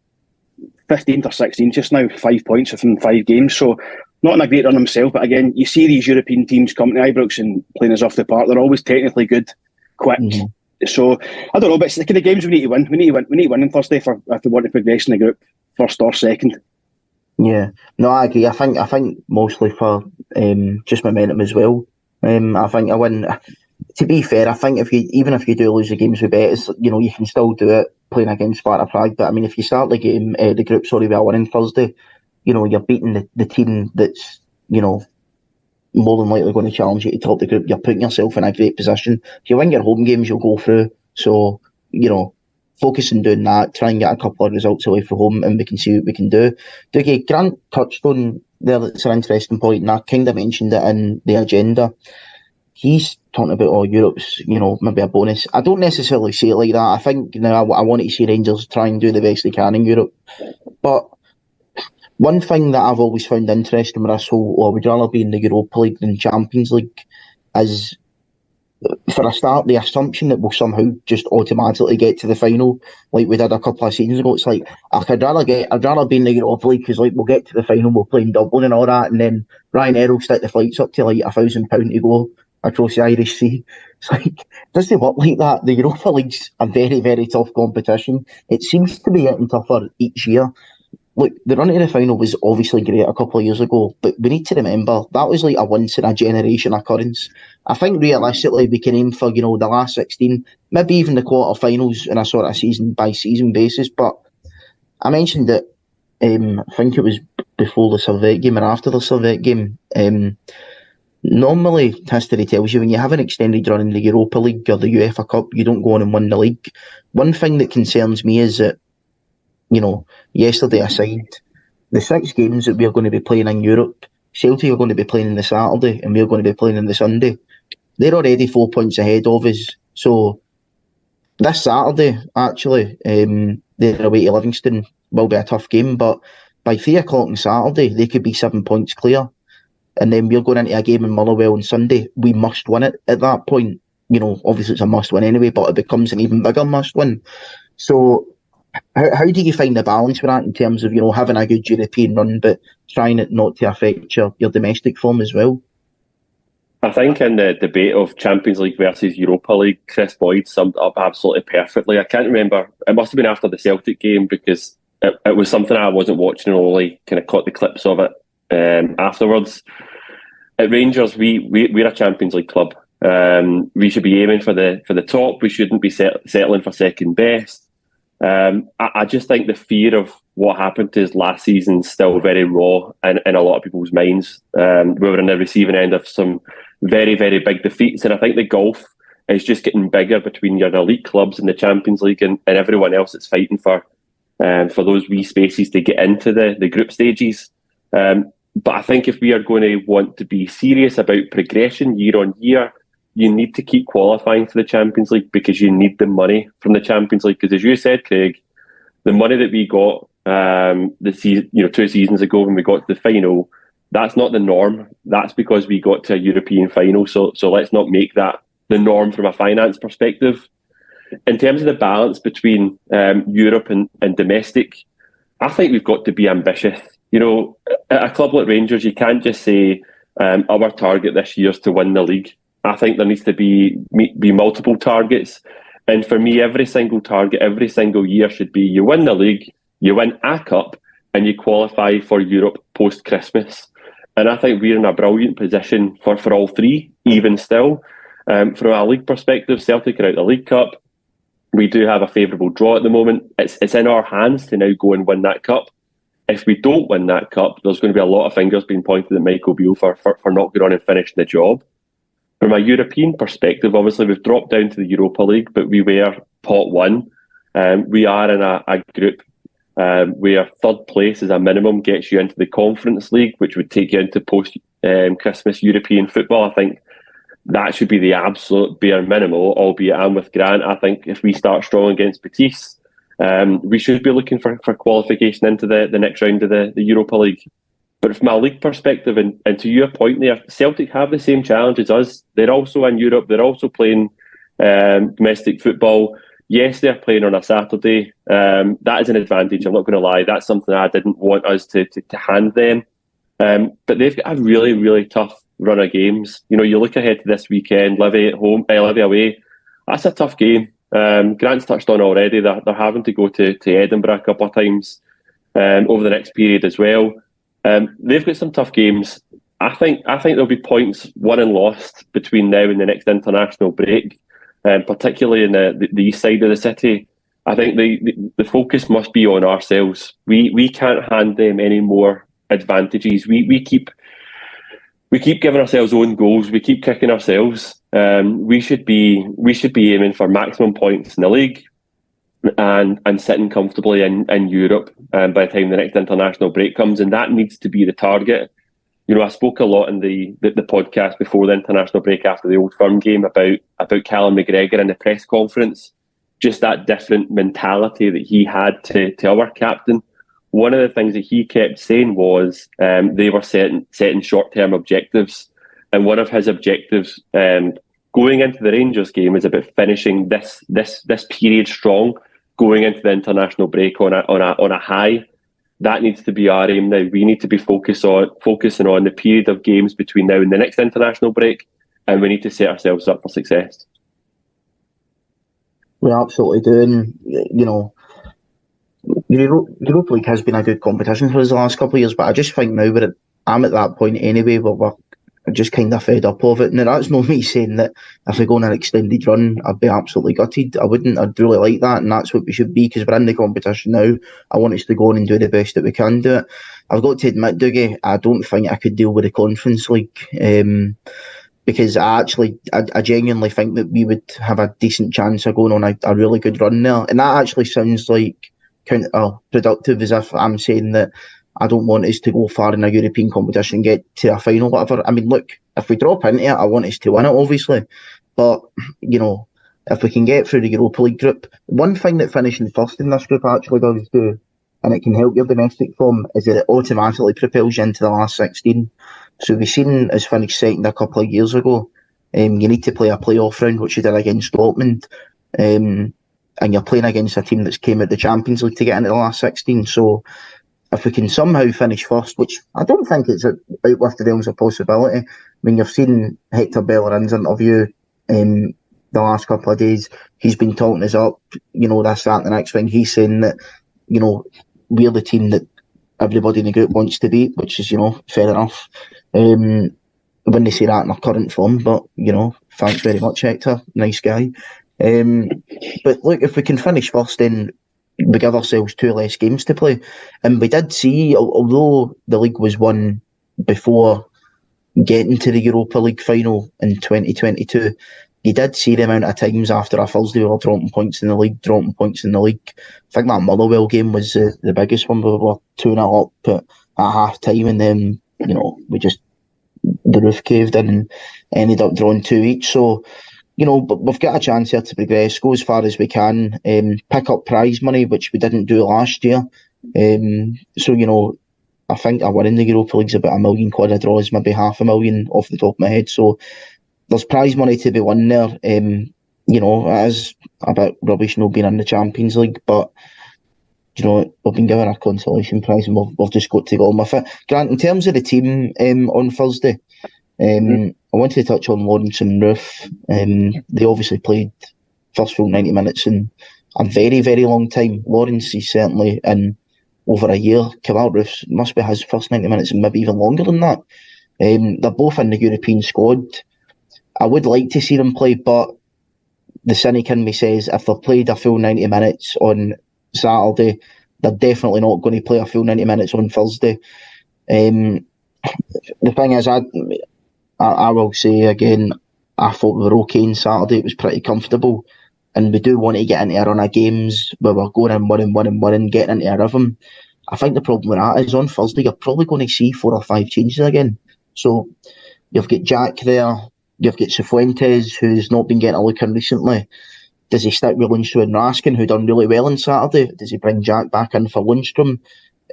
they're 15th or 16th just now, five points from five games. So not in a great run themselves, but again, you see these European teams coming to Ibrox and playing us off the park. They're always technically good, quick. Mm-hmm. So I don't know, but it's the kind of games we need to win. We need to win. We need to win on Thursday for if we want to progress in the group, first or second. Yeah, no, I agree. I think I think mostly for um, just momentum as well. Um, I think I win. To be fair, I think if you even if you do lose the games with Betis, you know you can still do it playing against Sparta Prague. But I mean, if you start the game, uh, the group, sorry, with a winning Thursday, you know, you're beating the, the team that's, you know, more than likely going to challenge you to top the group. You're putting yourself in a great position. If you win your home games, you'll go through. So, you know, focus on doing that, try and get a couple of results away from home, and we can see what we can do. Dougie, Grant touched on there, it's an interesting point, and I kind of mentioned it in the agenda. He's talking about, oh, Europe's, you know, maybe a bonus. I don't necessarily see it like that. I think, you know, I, I want to see Rangers try and do the best they can in Europe. But one thing that I've always found interesting with this whole, or would rather be in the Europa League than Champions League, is for a start, the assumption that we'll somehow just automatically get to the final, like we did a couple of seasons ago, it's like I could rather get, I'd rather be in the Europa League because like we'll get to the final, we'll play in Dublin and all that, and then Ryanair will stick the flights up to like a thousand pound to go across the Irish Sea. It's like doesn't work like that. The Europa League's a very, very tough competition. It seems to be getting tougher each year look, the run to the final was obviously great a couple of years ago, but we need to remember that was like a once in a generation occurrence. I think realistically we can aim for, you know, the last 16, maybe even the quarterfinals in a sort of season by season basis. But I mentioned that um, I think it was before the Servette game or after the Servette game. Um, normally, history tells you when you have an extended run in the Europa League or the UEFA Cup, you don't go on and win the league. One thing that concerns me is that you know, yesterday aside, the six games that we're going to be playing in Europe, Celtic are going to be playing on the Saturday and we're going to be playing on the Sunday. They're already four points ahead of us. So this Saturday, actually, um, they're away to Livingston, will be a tough game, but by three o'clock on Saturday, they could be seven points clear. And then we're going into a game in Motherwell on Sunday. We must win it at that point. You know, obviously it's a must win anyway, but it becomes an even bigger must win. So how, how do you find the balance with that in terms of you know having a good European run, but trying it not to affect your, your domestic form as well? I think in the debate of Champions League versus Europa League, Kris Boyd summed up absolutely perfectly. I can't remember; it must have been after the Celtic game because it, it was something I wasn't watching and only kind of caught the clips of it um, afterwards. At Rangers, we, we we're a Champions League club. Um, we should be aiming for the for the top. We shouldn't be set, settling for second best. Um, I, I, just think the fear of what happened to us last season is still very raw in, in a lot of people's minds. Um, we were on the receiving end of some very, very big defeats, and I think the gulf is just getting bigger between your elite clubs in the Champions League and, and everyone else that's fighting for um, for those wee spaces to get into the, the group stages. Um, but I think if we are going to want to be serious about progression year on year, you need to keep qualifying for the Champions League because you need the money from the Champions League. Because as you said, Craig, the money that we got um, the season, you know, two seasons ago when we got to the final, that's not the norm. That's because we got to a European final. So, so let's not make that the norm from a finance perspective. In terms of the balance between um, Europe and, and domestic, I think we've got to be ambitious. You know, at a club like Rangers, you can't just say um, our target this year is to win the league. I think there needs to be be multiple targets. And for me, every single target, every single year should be you win the league, you win a cup, and you qualify for Europe post Christmas. And I think we're in a brilliant position for, for all three, even still. Um, from a league perspective, Celtic are out the League Cup. We do have a favourable draw at the moment. It's, it's in our hands to now go and win that cup. If we don't win that cup, there's going to be a lot of fingers being pointed at Michael Beale for, for, for not going on and finishing the job. From a European perspective, obviously we've dropped down to the Europa League, but we were pot one. Um, we are in a, a group um, where third place as a minimum gets you into the Conference League, which would take you into post um, Christmas European football. I think that should be the absolute bare minimal, albeit I'm with Grant. I think if we start strong against Betis, um, we should be looking for, for qualification into the, the next round of the, the Europa League. But from a league perspective, and, and to your point there, Celtic have the same challenge as us. They're also in Europe. They're also playing um, domestic football. Yes, they're playing on a Saturday. Um, that is an advantage. I'm not going to lie. That's something I didn't want us to, to, to hand them. Um, but they've got a really, really tough run of games. You know, you look ahead to this weekend, Livy at home, uh, Livy away. That's a tough game. Um, Grant's touched on already. They're, they're having to go to, to Edinburgh a couple of times um, over the next period as well. Um, they've got some tough games. I think I think there'll be points won and lost between now and the next international break, um, particularly in the, the, the, east side of the city. I think the, the, the focus must be on ourselves. We we can't hand them any more advantages. We we keep we keep giving ourselves own goals. We keep kicking ourselves. Um, we should be we should be aiming for maximum points in the league and and sitting comfortably in in Europe um, by the time the next international break comes, and that needs to be the target. You know, I spoke a lot in the, the, the podcast before the international break after the Old Firm game about about Callum McGregor in the press conference, just that different mentality that he had to to our captain. One of the things that he kept saying was um, they were setting setting short term objectives, and one of his objectives um, going into the Rangers game is about finishing this this this period strong, going into the international break on a on a on a high. That needs to be our aim now. We need to be focused on focusing on the period of games between now and the next international break, and we need to set ourselves up for success. We absolutely do, and you know, Europa League has been a good competition for us the last couple of years, but I just think now we're at, I'm at that point anyway where we're just kind of fed up of it. Now that's not me saying that if we go on an extended run, I'd be absolutely gutted. I wouldn't. I'd really like that, and that's what we should be because we're in the competition now. I want us to go on and do the best that we can do it. I've got to admit, Dougie, I don't think I could deal with the Conference League. Um, because I actually, I, I, genuinely think that we would have a decent chance of going on a, a really good run there. And that actually sounds like counterproductive as if I'm saying that I don't want us to go far in a European competition get to a final, whatever. I mean, look, if we drop into it, I want us to win it, obviously. But, you know, if we can get through the Europa League group, one thing that finishing first in this group actually does do, and it can help your domestic form, is that it automatically propels you into the last 16. So we've seen us finish second a couple of years ago. Um, you need to play a playoff round, which you did against Dortmund. Um, and you're playing against a team that's came out the Champions League to get into the last 16. So if we can somehow finish first, which I don't think it's out with the realms of possibility. I mean, you've seen Hector Bellerin's interview um, the last couple of days. He's been talking us up, you know, that's that, the next thing. He's saying that, you know, we're the team that everybody in the group wants to beat, which is, you know, fair enough. Um, when they say that in our current form, but you know, thanks very much, Hector. Nice guy. Um, but look, if we can finish first, then we give ourselves two less games to play. And we did see, although the league was won before getting to the Europa League final in 2022, you did see the amount of times after a Thursday we were dropping points in the league, dropping points in the league. I think that Motherwell game was uh, the biggest one. We were 2 0 up at, at half time, and then you know, we just the roof caved in and ended up drawing two each. So, you know, we've got a chance here to progress, go as far as we can, um, pick up prize money, which we didn't do last year. Um, so, you know, I think win in the Europa League's about a million quid. A draw is maybe half a million off the top of my head. So there's prize money to be won there. Um, you know, it is a bit rubbish not being in the Champions League, but you know, we've been given a consolation prize and we've, we've just got to go on with it. Grant, in terms of the team um, on Thursday, mm-hmm. I wanted to touch on Lawrence and Roofe. Um, they obviously played first full 90 minutes in a very, very long time. Lawrence is certainly in over a year. Kemar Roofe must be his first 90 minutes and maybe even longer than that. Um, they're both in the European squad. I would like to see them play, but the cynic in me says if they've played a full 90 minutes on Saturday. They're definitely not going to play a full 90 minutes on Thursday. Um, the thing is, I, I, I will say again, I thought we were okay on Saturday. It was pretty comfortable. And we do want to get into a run of games where we're going and winning, winning, winning, getting into a rhythm. I think the problem with that is on Thursday, you're probably going to see four or five changes again. So you've got Jack there, you've got Cifuentes, who's not been getting a look in recently. Does he stick with Lundstram and Raskin, who done really well on Saturday? Does he bring Jack back in for Lundstram?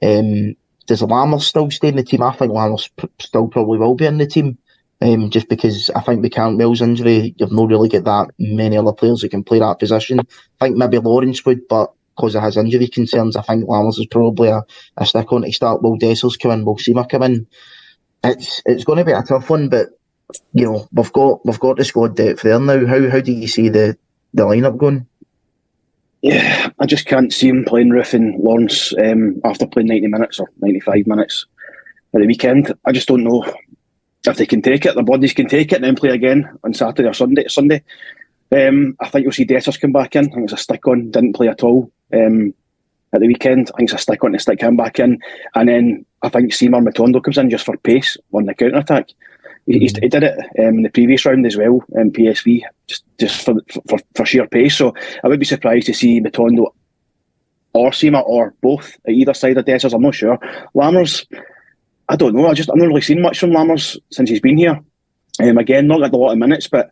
Um, does Lammers still stay in the team? I think Lammers p- still probably will be in the team. Um, just because I think with Cantwell's injury, you've not really got that many other players who can play that position. I think maybe Lawrence would, but because of his injury concerns, I think Lammers is probably a, a stick on to start. Will Dessers come in? Will Sima come in? It's it's going to be a tough one, but you know we've got we've got the squad depth there now. How how do you see the the lineup going? Yeah, I just can't see him playing Roofe and Lawrence um, after playing 90 minutes or 95 minutes at the weekend. I just don't know if they can take it. The bodies can take it and then play again on Saturday or Sunday. Sunday. Um, I think you'll see Dessers come back in. I think it's a stick on, didn't play at all um, at the weekend. I think it's a stick on to stick him back in. And then I think Seymour Matondo comes in just for pace on the counter attack. He, he, did it um, in the previous round as well in PSV, just just for, for, for sheer pace. So I would be surprised to see Matondo or Sima or both at either side of Dessers. I'm not sure. Lammers, I don't know. I just I've not really seen much from Lammers since he's been here. Um, again, not got a lot of minutes, but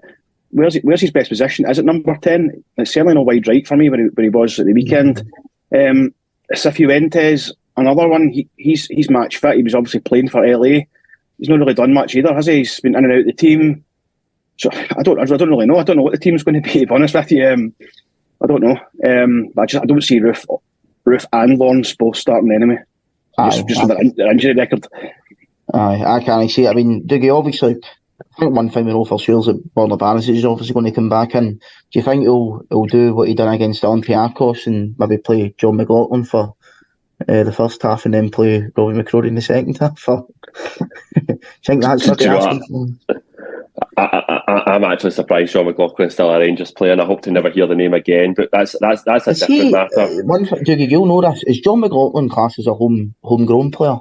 where's where's his best position? Is it number ten? It's certainly no wide right for me where he, where he was at the weekend. Mm-hmm. Um, Cifuentes, another one. He, he's he's match fit. He was obviously playing for LA he's not really done much either, has he? He's been in and out of the team. so I don't, I don't really know. I don't know what the team's going to be. To be honest with you, um, I don't know. Um, I just, I don't see Roofe, Roofe and Lawrence both starting anyway. Aye, just, just with their, injury record. Aye, I can't see it. I mean, Dougie, obviously, I think one thing we know for sure is that Borna Barnes is obviously going to come back in. Do you think he'll he'll do what he done against Olympiacos and maybe play Jon McLaughlin for uh, the first half and then play Robby McCrorie in the second half? I think that's what asking I, am actually surprised Jon McLaughlin's still a Rangers player, and I hope to never hear the name again. But that's that's that's a is different he, matter. One thing, you'll know this: is Jon McLaughlin class as a home homegrown player?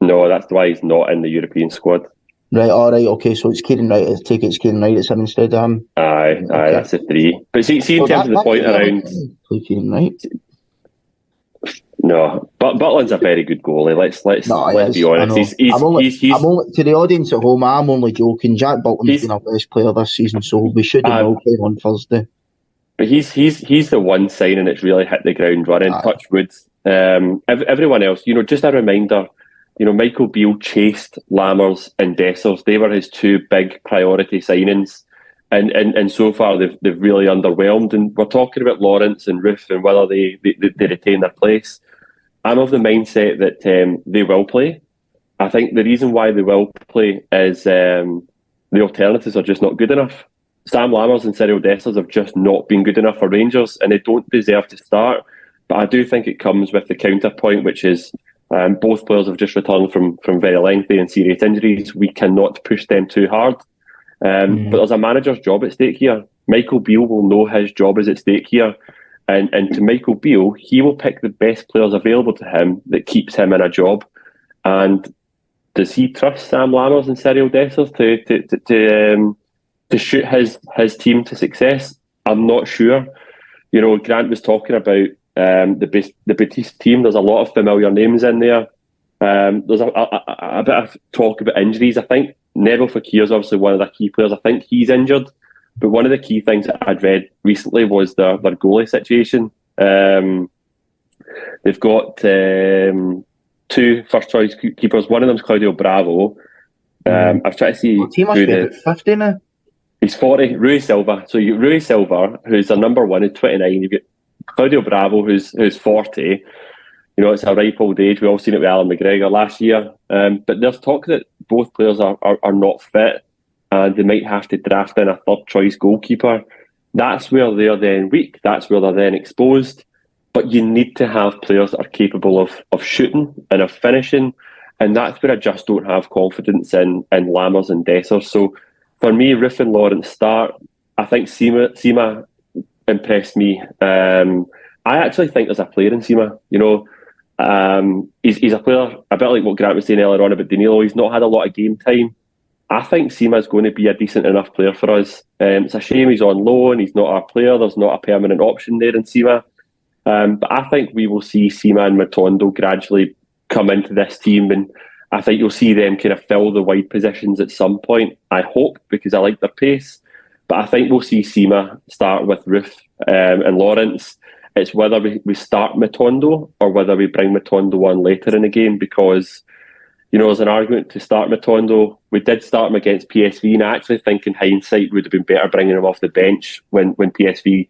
No, that's why he's not in the European squad. Right, all right, okay. So it's Kieran Wright. I take it it's Kieran Wright that's him instead of him. Aye, okay. aye, that's a three. But see, see in oh, terms that, of the point around. Kieran Wright. No, but Butland's a very good goalie. Let's let's no, let's be honest. He's, he's, I'm only, he's, he's, I'm only, to the audience at home. I'm only joking. Jack Butland's been our best player this season, so we should have um, okay on Thursday. But he's he's he's the one signing that's really hit the ground running. Aye. Touch wood. Um, everyone else, you know, just a reminder. You know, Michael Beale chased Lammers and Dessers. They were his two big priority signings. And, and and so far they've they've really underwhelmed. And we're talking about Lawrence and Roofe and whether they, they, they retain their place. I'm of the mindset that um, they will play. I think the reason why they will play is um, the alternatives are just not good enough. Sam Lammers and Cyril Dessers have just not been good enough for Rangers, and they don't deserve to start. But I do think it comes with the counterpoint, which is um, both players have just returned from from very lengthy and serious injuries. We cannot push them too hard. Um, mm. But there's a manager's job at stake here. Michael Beale will know his job is at stake here. And and to Michael Beale, he will pick the best players available to him that keeps him in a job. And does he trust Sam Lammers and Cyril Dessers to to to to, um, to shoot his his team to success? I'm not sure. You know, Grant was talking about um, the the Betis team. There's a lot of familiar names in there. Um, there's a, a, a, bit of talk about injuries. I think Nabil Fekir is obviously one of the key players. I think he's injured. But one of the key things that I'd read recently was their, their goalie situation. Um, they've got um, two first choice keepers. One of them's Claudio Bravo. Um, I've tried to see. Well, he must be the, 50 now. He's 40. Rui Silva. So you, Rui Silva, who's the number one, is 29. You've got Claudio Bravo, who's who's 40. You know, it's a ripe old age. We've all seen it with Allan McGregor last year. Um, but there's talk that both players are, are, are not fit and they might have to draft in a third choice goalkeeper. That's where they're then weak. That's where they're then exposed. But you need to have players that are capable of of shooting and of finishing. And that's where I just don't have confidence in in Lammers and Dessers. So for me, and Lawrence start. I think Sima Sima impressed me. Um, I actually think there's a player in Sima. You know, um, he's, he's a player a bit like what Grant was saying earlier on about Danilo. He's not had a lot of game time. I think Sima is going to be a decent enough player for us. Um, it's a shame he's on loan. He's not our player. There's not a permanent option there in Sima. Um, but I think we will see Sima and Matondo gradually come into this team, and I think you'll see them kind of fill the wide positions at some point. I hope because I like their pace. But I think we'll see Sima start with Roofe um, and Lawrence. It's whether we, we start Matondo or whether we bring Matondo on later in the game because you know, there's an argument to start Matondo. We did start him against PSV, and I actually think in hindsight would have been better bringing him off the bench when, when PSV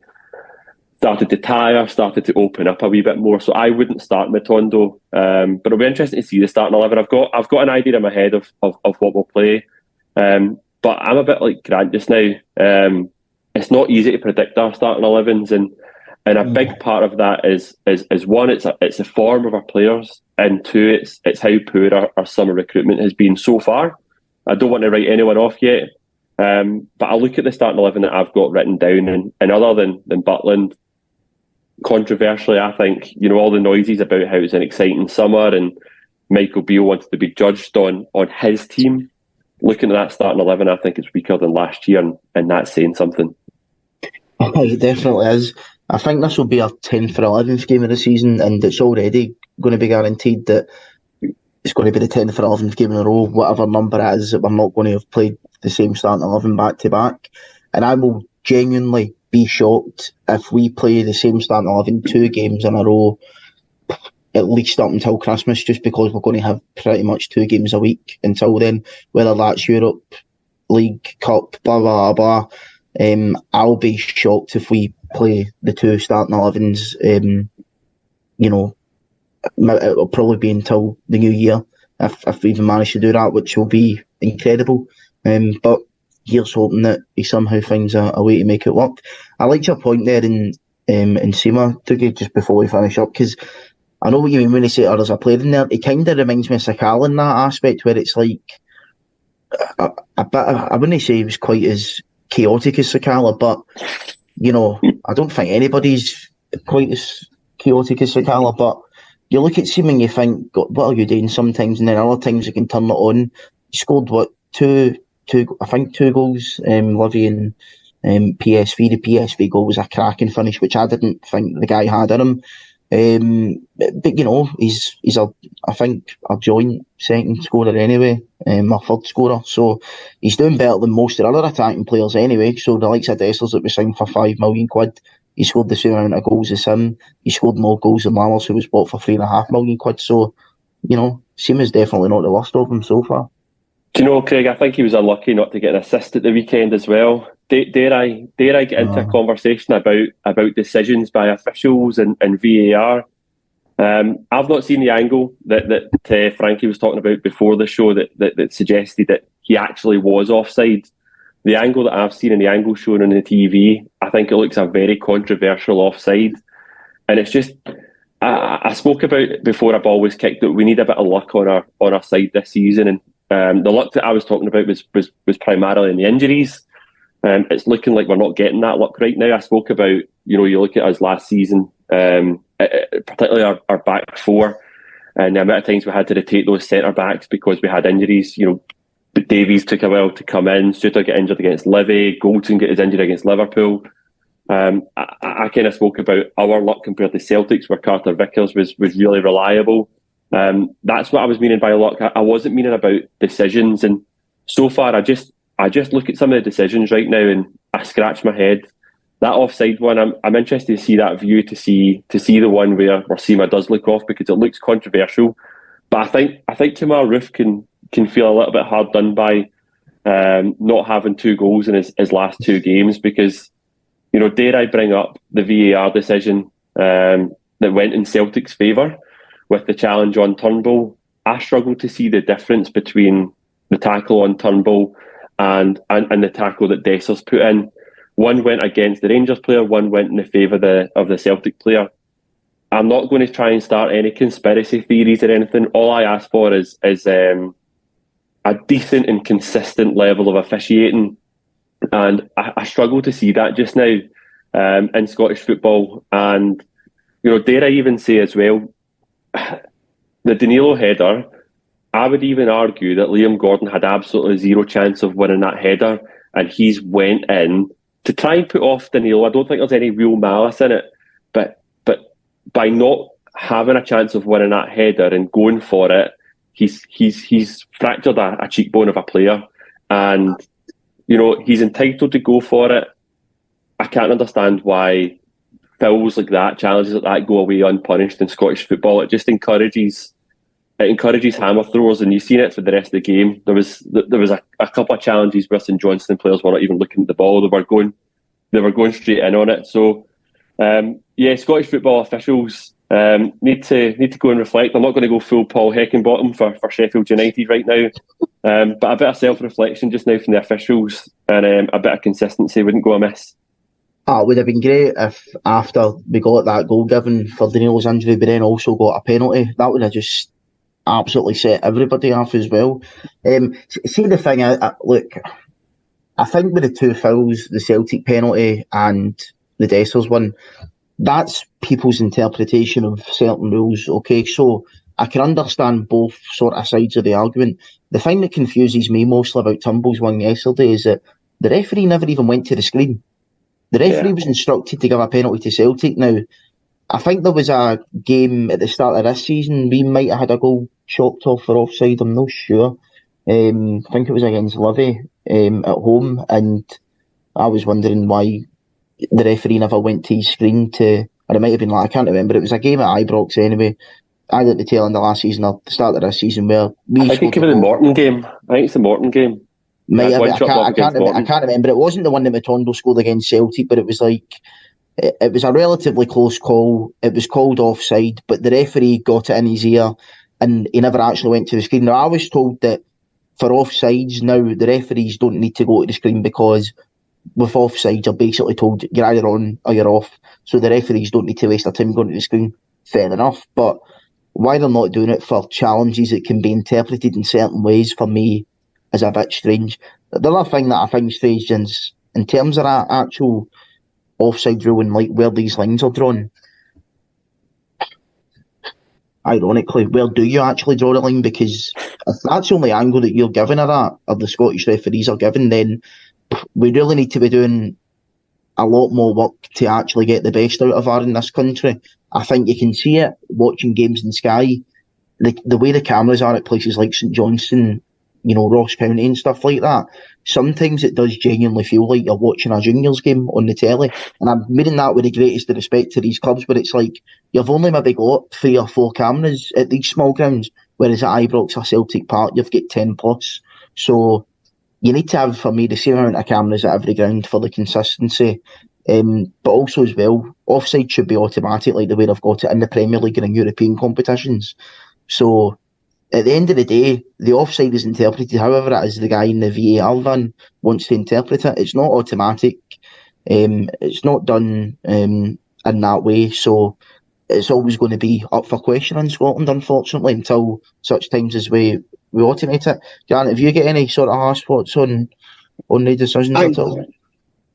started to tire, started to open up a wee bit more. So I wouldn't start Matondo, um, but it'll be interesting to see the starting eleven. I've got I've got an idea in my head of of, of what we'll play, um, but I'm a bit like Grant just now. Um, it's not easy to predict our starting elevens, and and a mm. big part of that is is is one, it's a it's a form of our players, and two, it's it's how poor our, our summer recruitment has been so far. I don't want to write anyone off yet, um, but I look at the starting eleven that I've got written down, and, and other than than Butland, controversially, I think you know all the noises about how it's an exciting summer and Michael Beale wanted to be judged on on his team. Looking at that starting eleven, I think it's weaker than last year, and, and that's saying something. it definitely is. I think this will be our 10th or 11th game of the season, and it's already going to be guaranteed that it's going to be the 10th or 11th game in a row, whatever number it is, that we're not going to have played the same starting 11 back to back. And I will genuinely be shocked if we play the same starting 11 two games in a row, at least up until Christmas, just because we're going to have pretty much two games a week until then, whether that's Europe League, Cup, blah blah blah. Um, I'll be shocked if we play the two starting 11s. Um, you know, it'll probably be until the new year if, if we even manage to do that, which will be incredible. Um, but here's hoping that he somehow finds a, a way to make it work. I liked your point there in um, in Sima, Dougie, just before we finish up, because I know what you mean when you say oh, there's a in there. It kind of reminds me of Sakala in that aspect, where it's like a, a bit. I wouldn't say he was quite as chaotic as Sakala, but you know, I don't think anybody's quite as chaotic as Sakala. But you look at and you think, what are you doing? Sometimes, and then other times you can turn it on. He scored what two, two, I think two goals. Um, Livy and um, PSV. The PSV goal was a cracking finish, which I didn't think the guy had in him. Um, but, but, you know, he's he's a I think a joint second scorer anyway, um, a third scorer. So he's doing better than most of the other attacking players anyway. So the likes of Dessers that was signed for five million quid, he scored the same amount of goals as him. He scored more goals than Lammers, who was bought for three and a half million quid. So, you know, is definitely not the worst of them so far. Do you know, Craig? I think he was unlucky not to get an assist at the weekend as well dare I dare I get into a conversation about about decisions by officials and, and VAR? Um, I've not seen the angle that that uh, Frankie was talking about before the show that, that, that suggested that he actually was offside. The angle that I've seen and the angle shown on the TV, I think it looks a very controversial offside, and it's just. I, I spoke about before a ball was kicked that we need a bit of luck on our on our side this season, and um, the luck that I was talking about was was, was primarily in the injuries. Um, it's looking like we're not getting that luck right now. I spoke about, you know, you look at us last season, um, particularly our, our back four, and the amount of times we had to rotate those centre backs because we had injuries. You know, Davies took a while to come in. Souttar got injured against Livy. Goldson got his injury against Liverpool. Um, I, I kind of spoke about our luck compared to Celtics, where Carter Vickers was was really reliable. Um, that's what I was meaning by luck. I, I wasn't meaning about decisions. And so far, I just I just look at some of the decisions right now and I scratch my head. That offside one, I'm, I'm interested to see that view to see to see the one where Sima does look off because it looks controversial. But I think I think Kemar Roofe can can feel a little bit hard done by um, not having two goals in his, his last two games because you know dare I bring up the VAR decision um, that went in Celtic's favour with the challenge on Turnbull. I struggle to see the difference between the tackle on Turnbull and, and, and the tackle that Dessers put in. One went against the Rangers player, one went in the favour of the, of the Celtic player. I'm not going to try and start any conspiracy theories or anything. All I ask for is is um, a decent and consistent level of officiating, and I, I struggle to see that just now um, in Scottish football. And you know, dare I even say as well, the Danilo header I would even argue that Liam Gordon had absolutely zero chance of winning that header, and he's went in to try and put off Danilo. I don't think there's any real malice in it, but but by not having a chance of winning that header and going for it, he's he's he's fractured a, a cheekbone of a player, and you know he's entitled to go for it. I can't understand why fouls like that, challenges like that, go away unpunished in Scottish football. It just encourages it encourages hammer throwers, and you've seen it for the rest of the game. There was there was a, a couple of challenges where St Johnstone players were not even looking at the ball; they were going they were going straight in on it. So, um, yeah, Scottish football officials um, need to need to go and reflect. I'm not going to go full Paul Heckingbottom for, for Sheffield United right now, um, but a bit of self reflection just now from the officials and um, a bit of consistency wouldn't go amiss. Ah, it would have been great if after we got that goal given for Daniel's injury, but then also got a penalty. That would have just absolutely set everybody off as well. Um, see the thing, I, I, look, I think with the two fouls, the Celtic penalty and the Dessers one, that's people's interpretation of certain rules. Okay, so I can understand both sort of sides of the argument. The thing that confuses me mostly about Turnbull's one yesterday is that the referee never even went to the screen. The referee yeah. was instructed to give a penalty to Celtic. Now, I think there was a game at the start of this season. We might have had a goal chopped off for offside. I'm not sure. Um, I think it was against Livy um, at home, and I was wondering why the referee never went to his screen to. Or it might have been like I can't remember. It was a game at Ibrox anyway. Either at the tail end of last season or the start of this season where we. I think it was the Morton game. I think it's the Morton game. Might have, I, can't, I, can't I can't remember. It wasn't the one that Matondo scored against Celtic, but it was like it, it was a relatively close call. It was called offside, but the referee got it in his ear, and he never actually went to the screen. Now I was told that for offsides now the referees don't need to go to the screen because with offsides you're basically told you're either on or you're off. So the referees don't need to waste their time going to the screen. Fair enough, but why they're not doing it for challenges that can be interpreted in certain ways for me is a bit strange. The other thing that I find strange is in terms of that actual offside rule and like where these lines are drawn. Ironically, where do you actually draw the line? Because if that's the only angle that you're giving at that, or the Scottish referees are given, then we really need to be doing a lot more work to actually get the best out of VAR in this country. I think you can see it watching games in Sky. The, the way the cameras are at places like St Johnstone you know, Ross County and stuff like that, sometimes it does genuinely feel like you're watching a juniors game on the telly. And I'm meaning that with the greatest respect to these clubs, but it's like you've only maybe got three or four cameras at these small grounds, whereas at Ibrox or Celtic Park, you've got 10 plus. So you need to have, for me, the same amount of cameras at every ground for the consistency. Um, but also as well, offside should be automatic, like the way they've got it in the Premier League and in European competitions. So at the end of the day, the offside is interpreted however it is the guy in the VAR van wants to interpret it. It's not automatic. Um, it's not done um, in that way. So it's always going to be up for question in Scotland, unfortunately, until such times as we, we automate it. Jan, have you got any sort of harsh thoughts on on the decisions I, at all?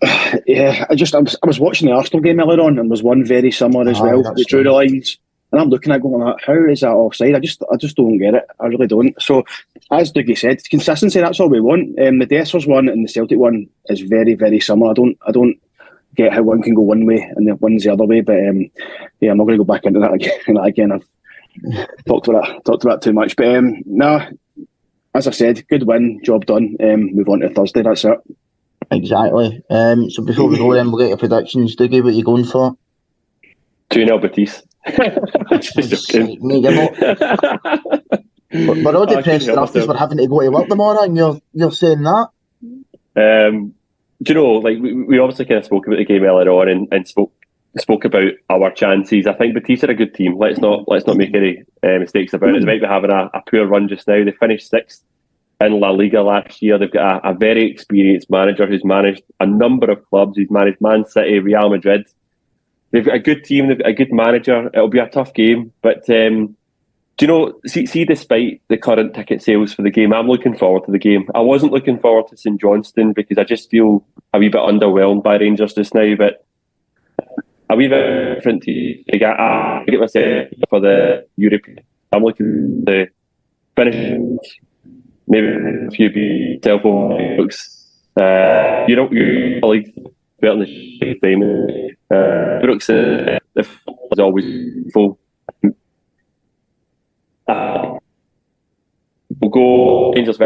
Yeah, I just I was, I was watching the Arsenal game earlier on, and was one very similar as ah, well. The drew the lines and I'm looking at going, how is that offside? I just I just don't get it. I really don't. So, as Dougie said, consistency, that's all we want. Um, the Dessers one and the Celtic one is very, very similar. I don't I don't get how one can go one way and the one's the other way. But um, yeah, I'm not going to go back into that again. again. I've talked about that, talked about too much. But um, no, as I said, good win, job done. Um, move on to Thursday. That's it. Exactly. Um, so before we go, then we'll get your predictions. Dougie, what are you going for? Two 0 Betis. just joking. Mate, not, we're all depressed enough because we're having to go to work tomorrow, and you're you're saying that. Um, do you know, like we, we obviously kind of spoke about the game earlier on, and, and spoke spoke about our chances. I think Betis are a good team. Let's not let's not make any uh, mistakes about it. They might be having a, a, poor run just now. They finished sixth in La Liga last year. They've got a, a, very experienced manager who's managed a number of clubs. He's managed Man City, Real Madrid. They've got a good team, they've got a good manager. It'll be a tough game, but um, do you know? See, see, despite the current ticket sales for the game, I'm looking forward to the game. I wasn't looking forward to St Johnstone because I just feel a wee bit underwhelmed by Rangers just now. But a wee bit different to get, I get myself for the European. I'm looking to finish maybe a few telephone books. Uh, you know, you like than the time. Uh, Brooks uh, is always full. Uh, we'll go Rangers.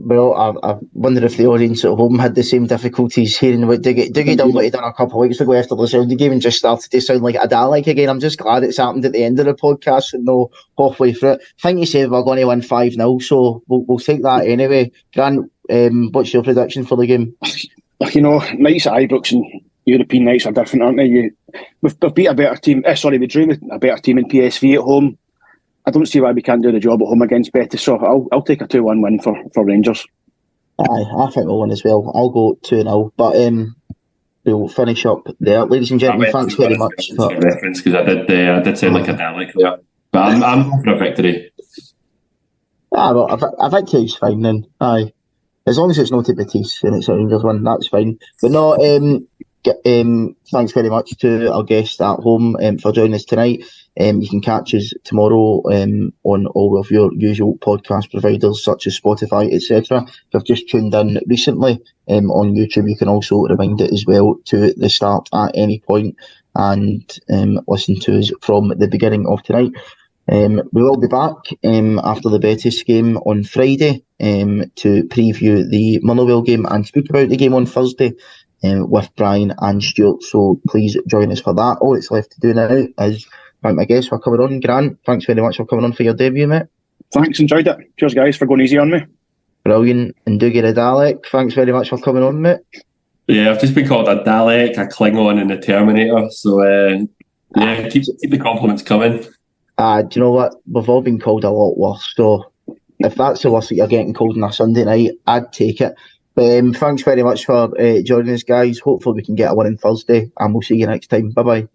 Well, I, I wonder if the audience at home had the same difficulties hearing what Dougie, Dougie done what he done a couple of weeks ago after the sound game and just started to sound like a Dalek again. I'm just glad it's happened at the end of the podcast and no halfway through it. I think you said we're going to win 5 0, so we'll, we'll take that anyway. Grant, um, what's your prediction for the game? you know, nice at Ibrox and European nights are different, aren't they? You, we've, we've beat a better team. Eh, sorry, we drew with a better team in PSV at home. I don't see why we can't do the job at home against Betis. So I'll I'll take a two one win for, for Rangers. Aye, I think we'll win as well. I'll go two 0 But um, we'll finish up there, ladies and gentlemen. Thanks very much. For... Reference because I did uh, I did sound like a Dalek there, but I'm I'm for a victory. Ah, well, a, a victory's fine then. Aye as long as it's not to Betis and it's a Rangers one, that's fine. But no, um, um, thanks very much to our guest at home um, for joining us tonight. Um, you can catch us tomorrow um, on all of your usual podcast providers such as Spotify, etc. If you've just tuned in recently um, on YouTube, you can also rewind it as well to the start at any point and um, listen to us from the beginning of tonight. Um, we will be back um, after the Betis game on Friday um, to preview the Motherwell game and speak about the game on Thursday um, with Brian and Stuart. So please join us for that. All it's left to do now is thank my guests for coming on. Grant, thanks very much for coming on for your debut, mate. Thanks, enjoyed it. Cheers, guys, for going easy on me. Brilliant. And Dougie the Dalek, thanks very much for coming on, mate. Yeah, I've just been called a Dalek, a Klingon, and a Terminator. So, uh, yeah, keep, keep the compliments coming. Uh, do you know what? We've all been called a lot worse. So, if that's the worst that you're getting called on a Sunday night, I'd take it. Um, thanks very much for uh, joining us, guys. Hopefully, we can get a win on Thursday, and we'll see you next time. Bye bye.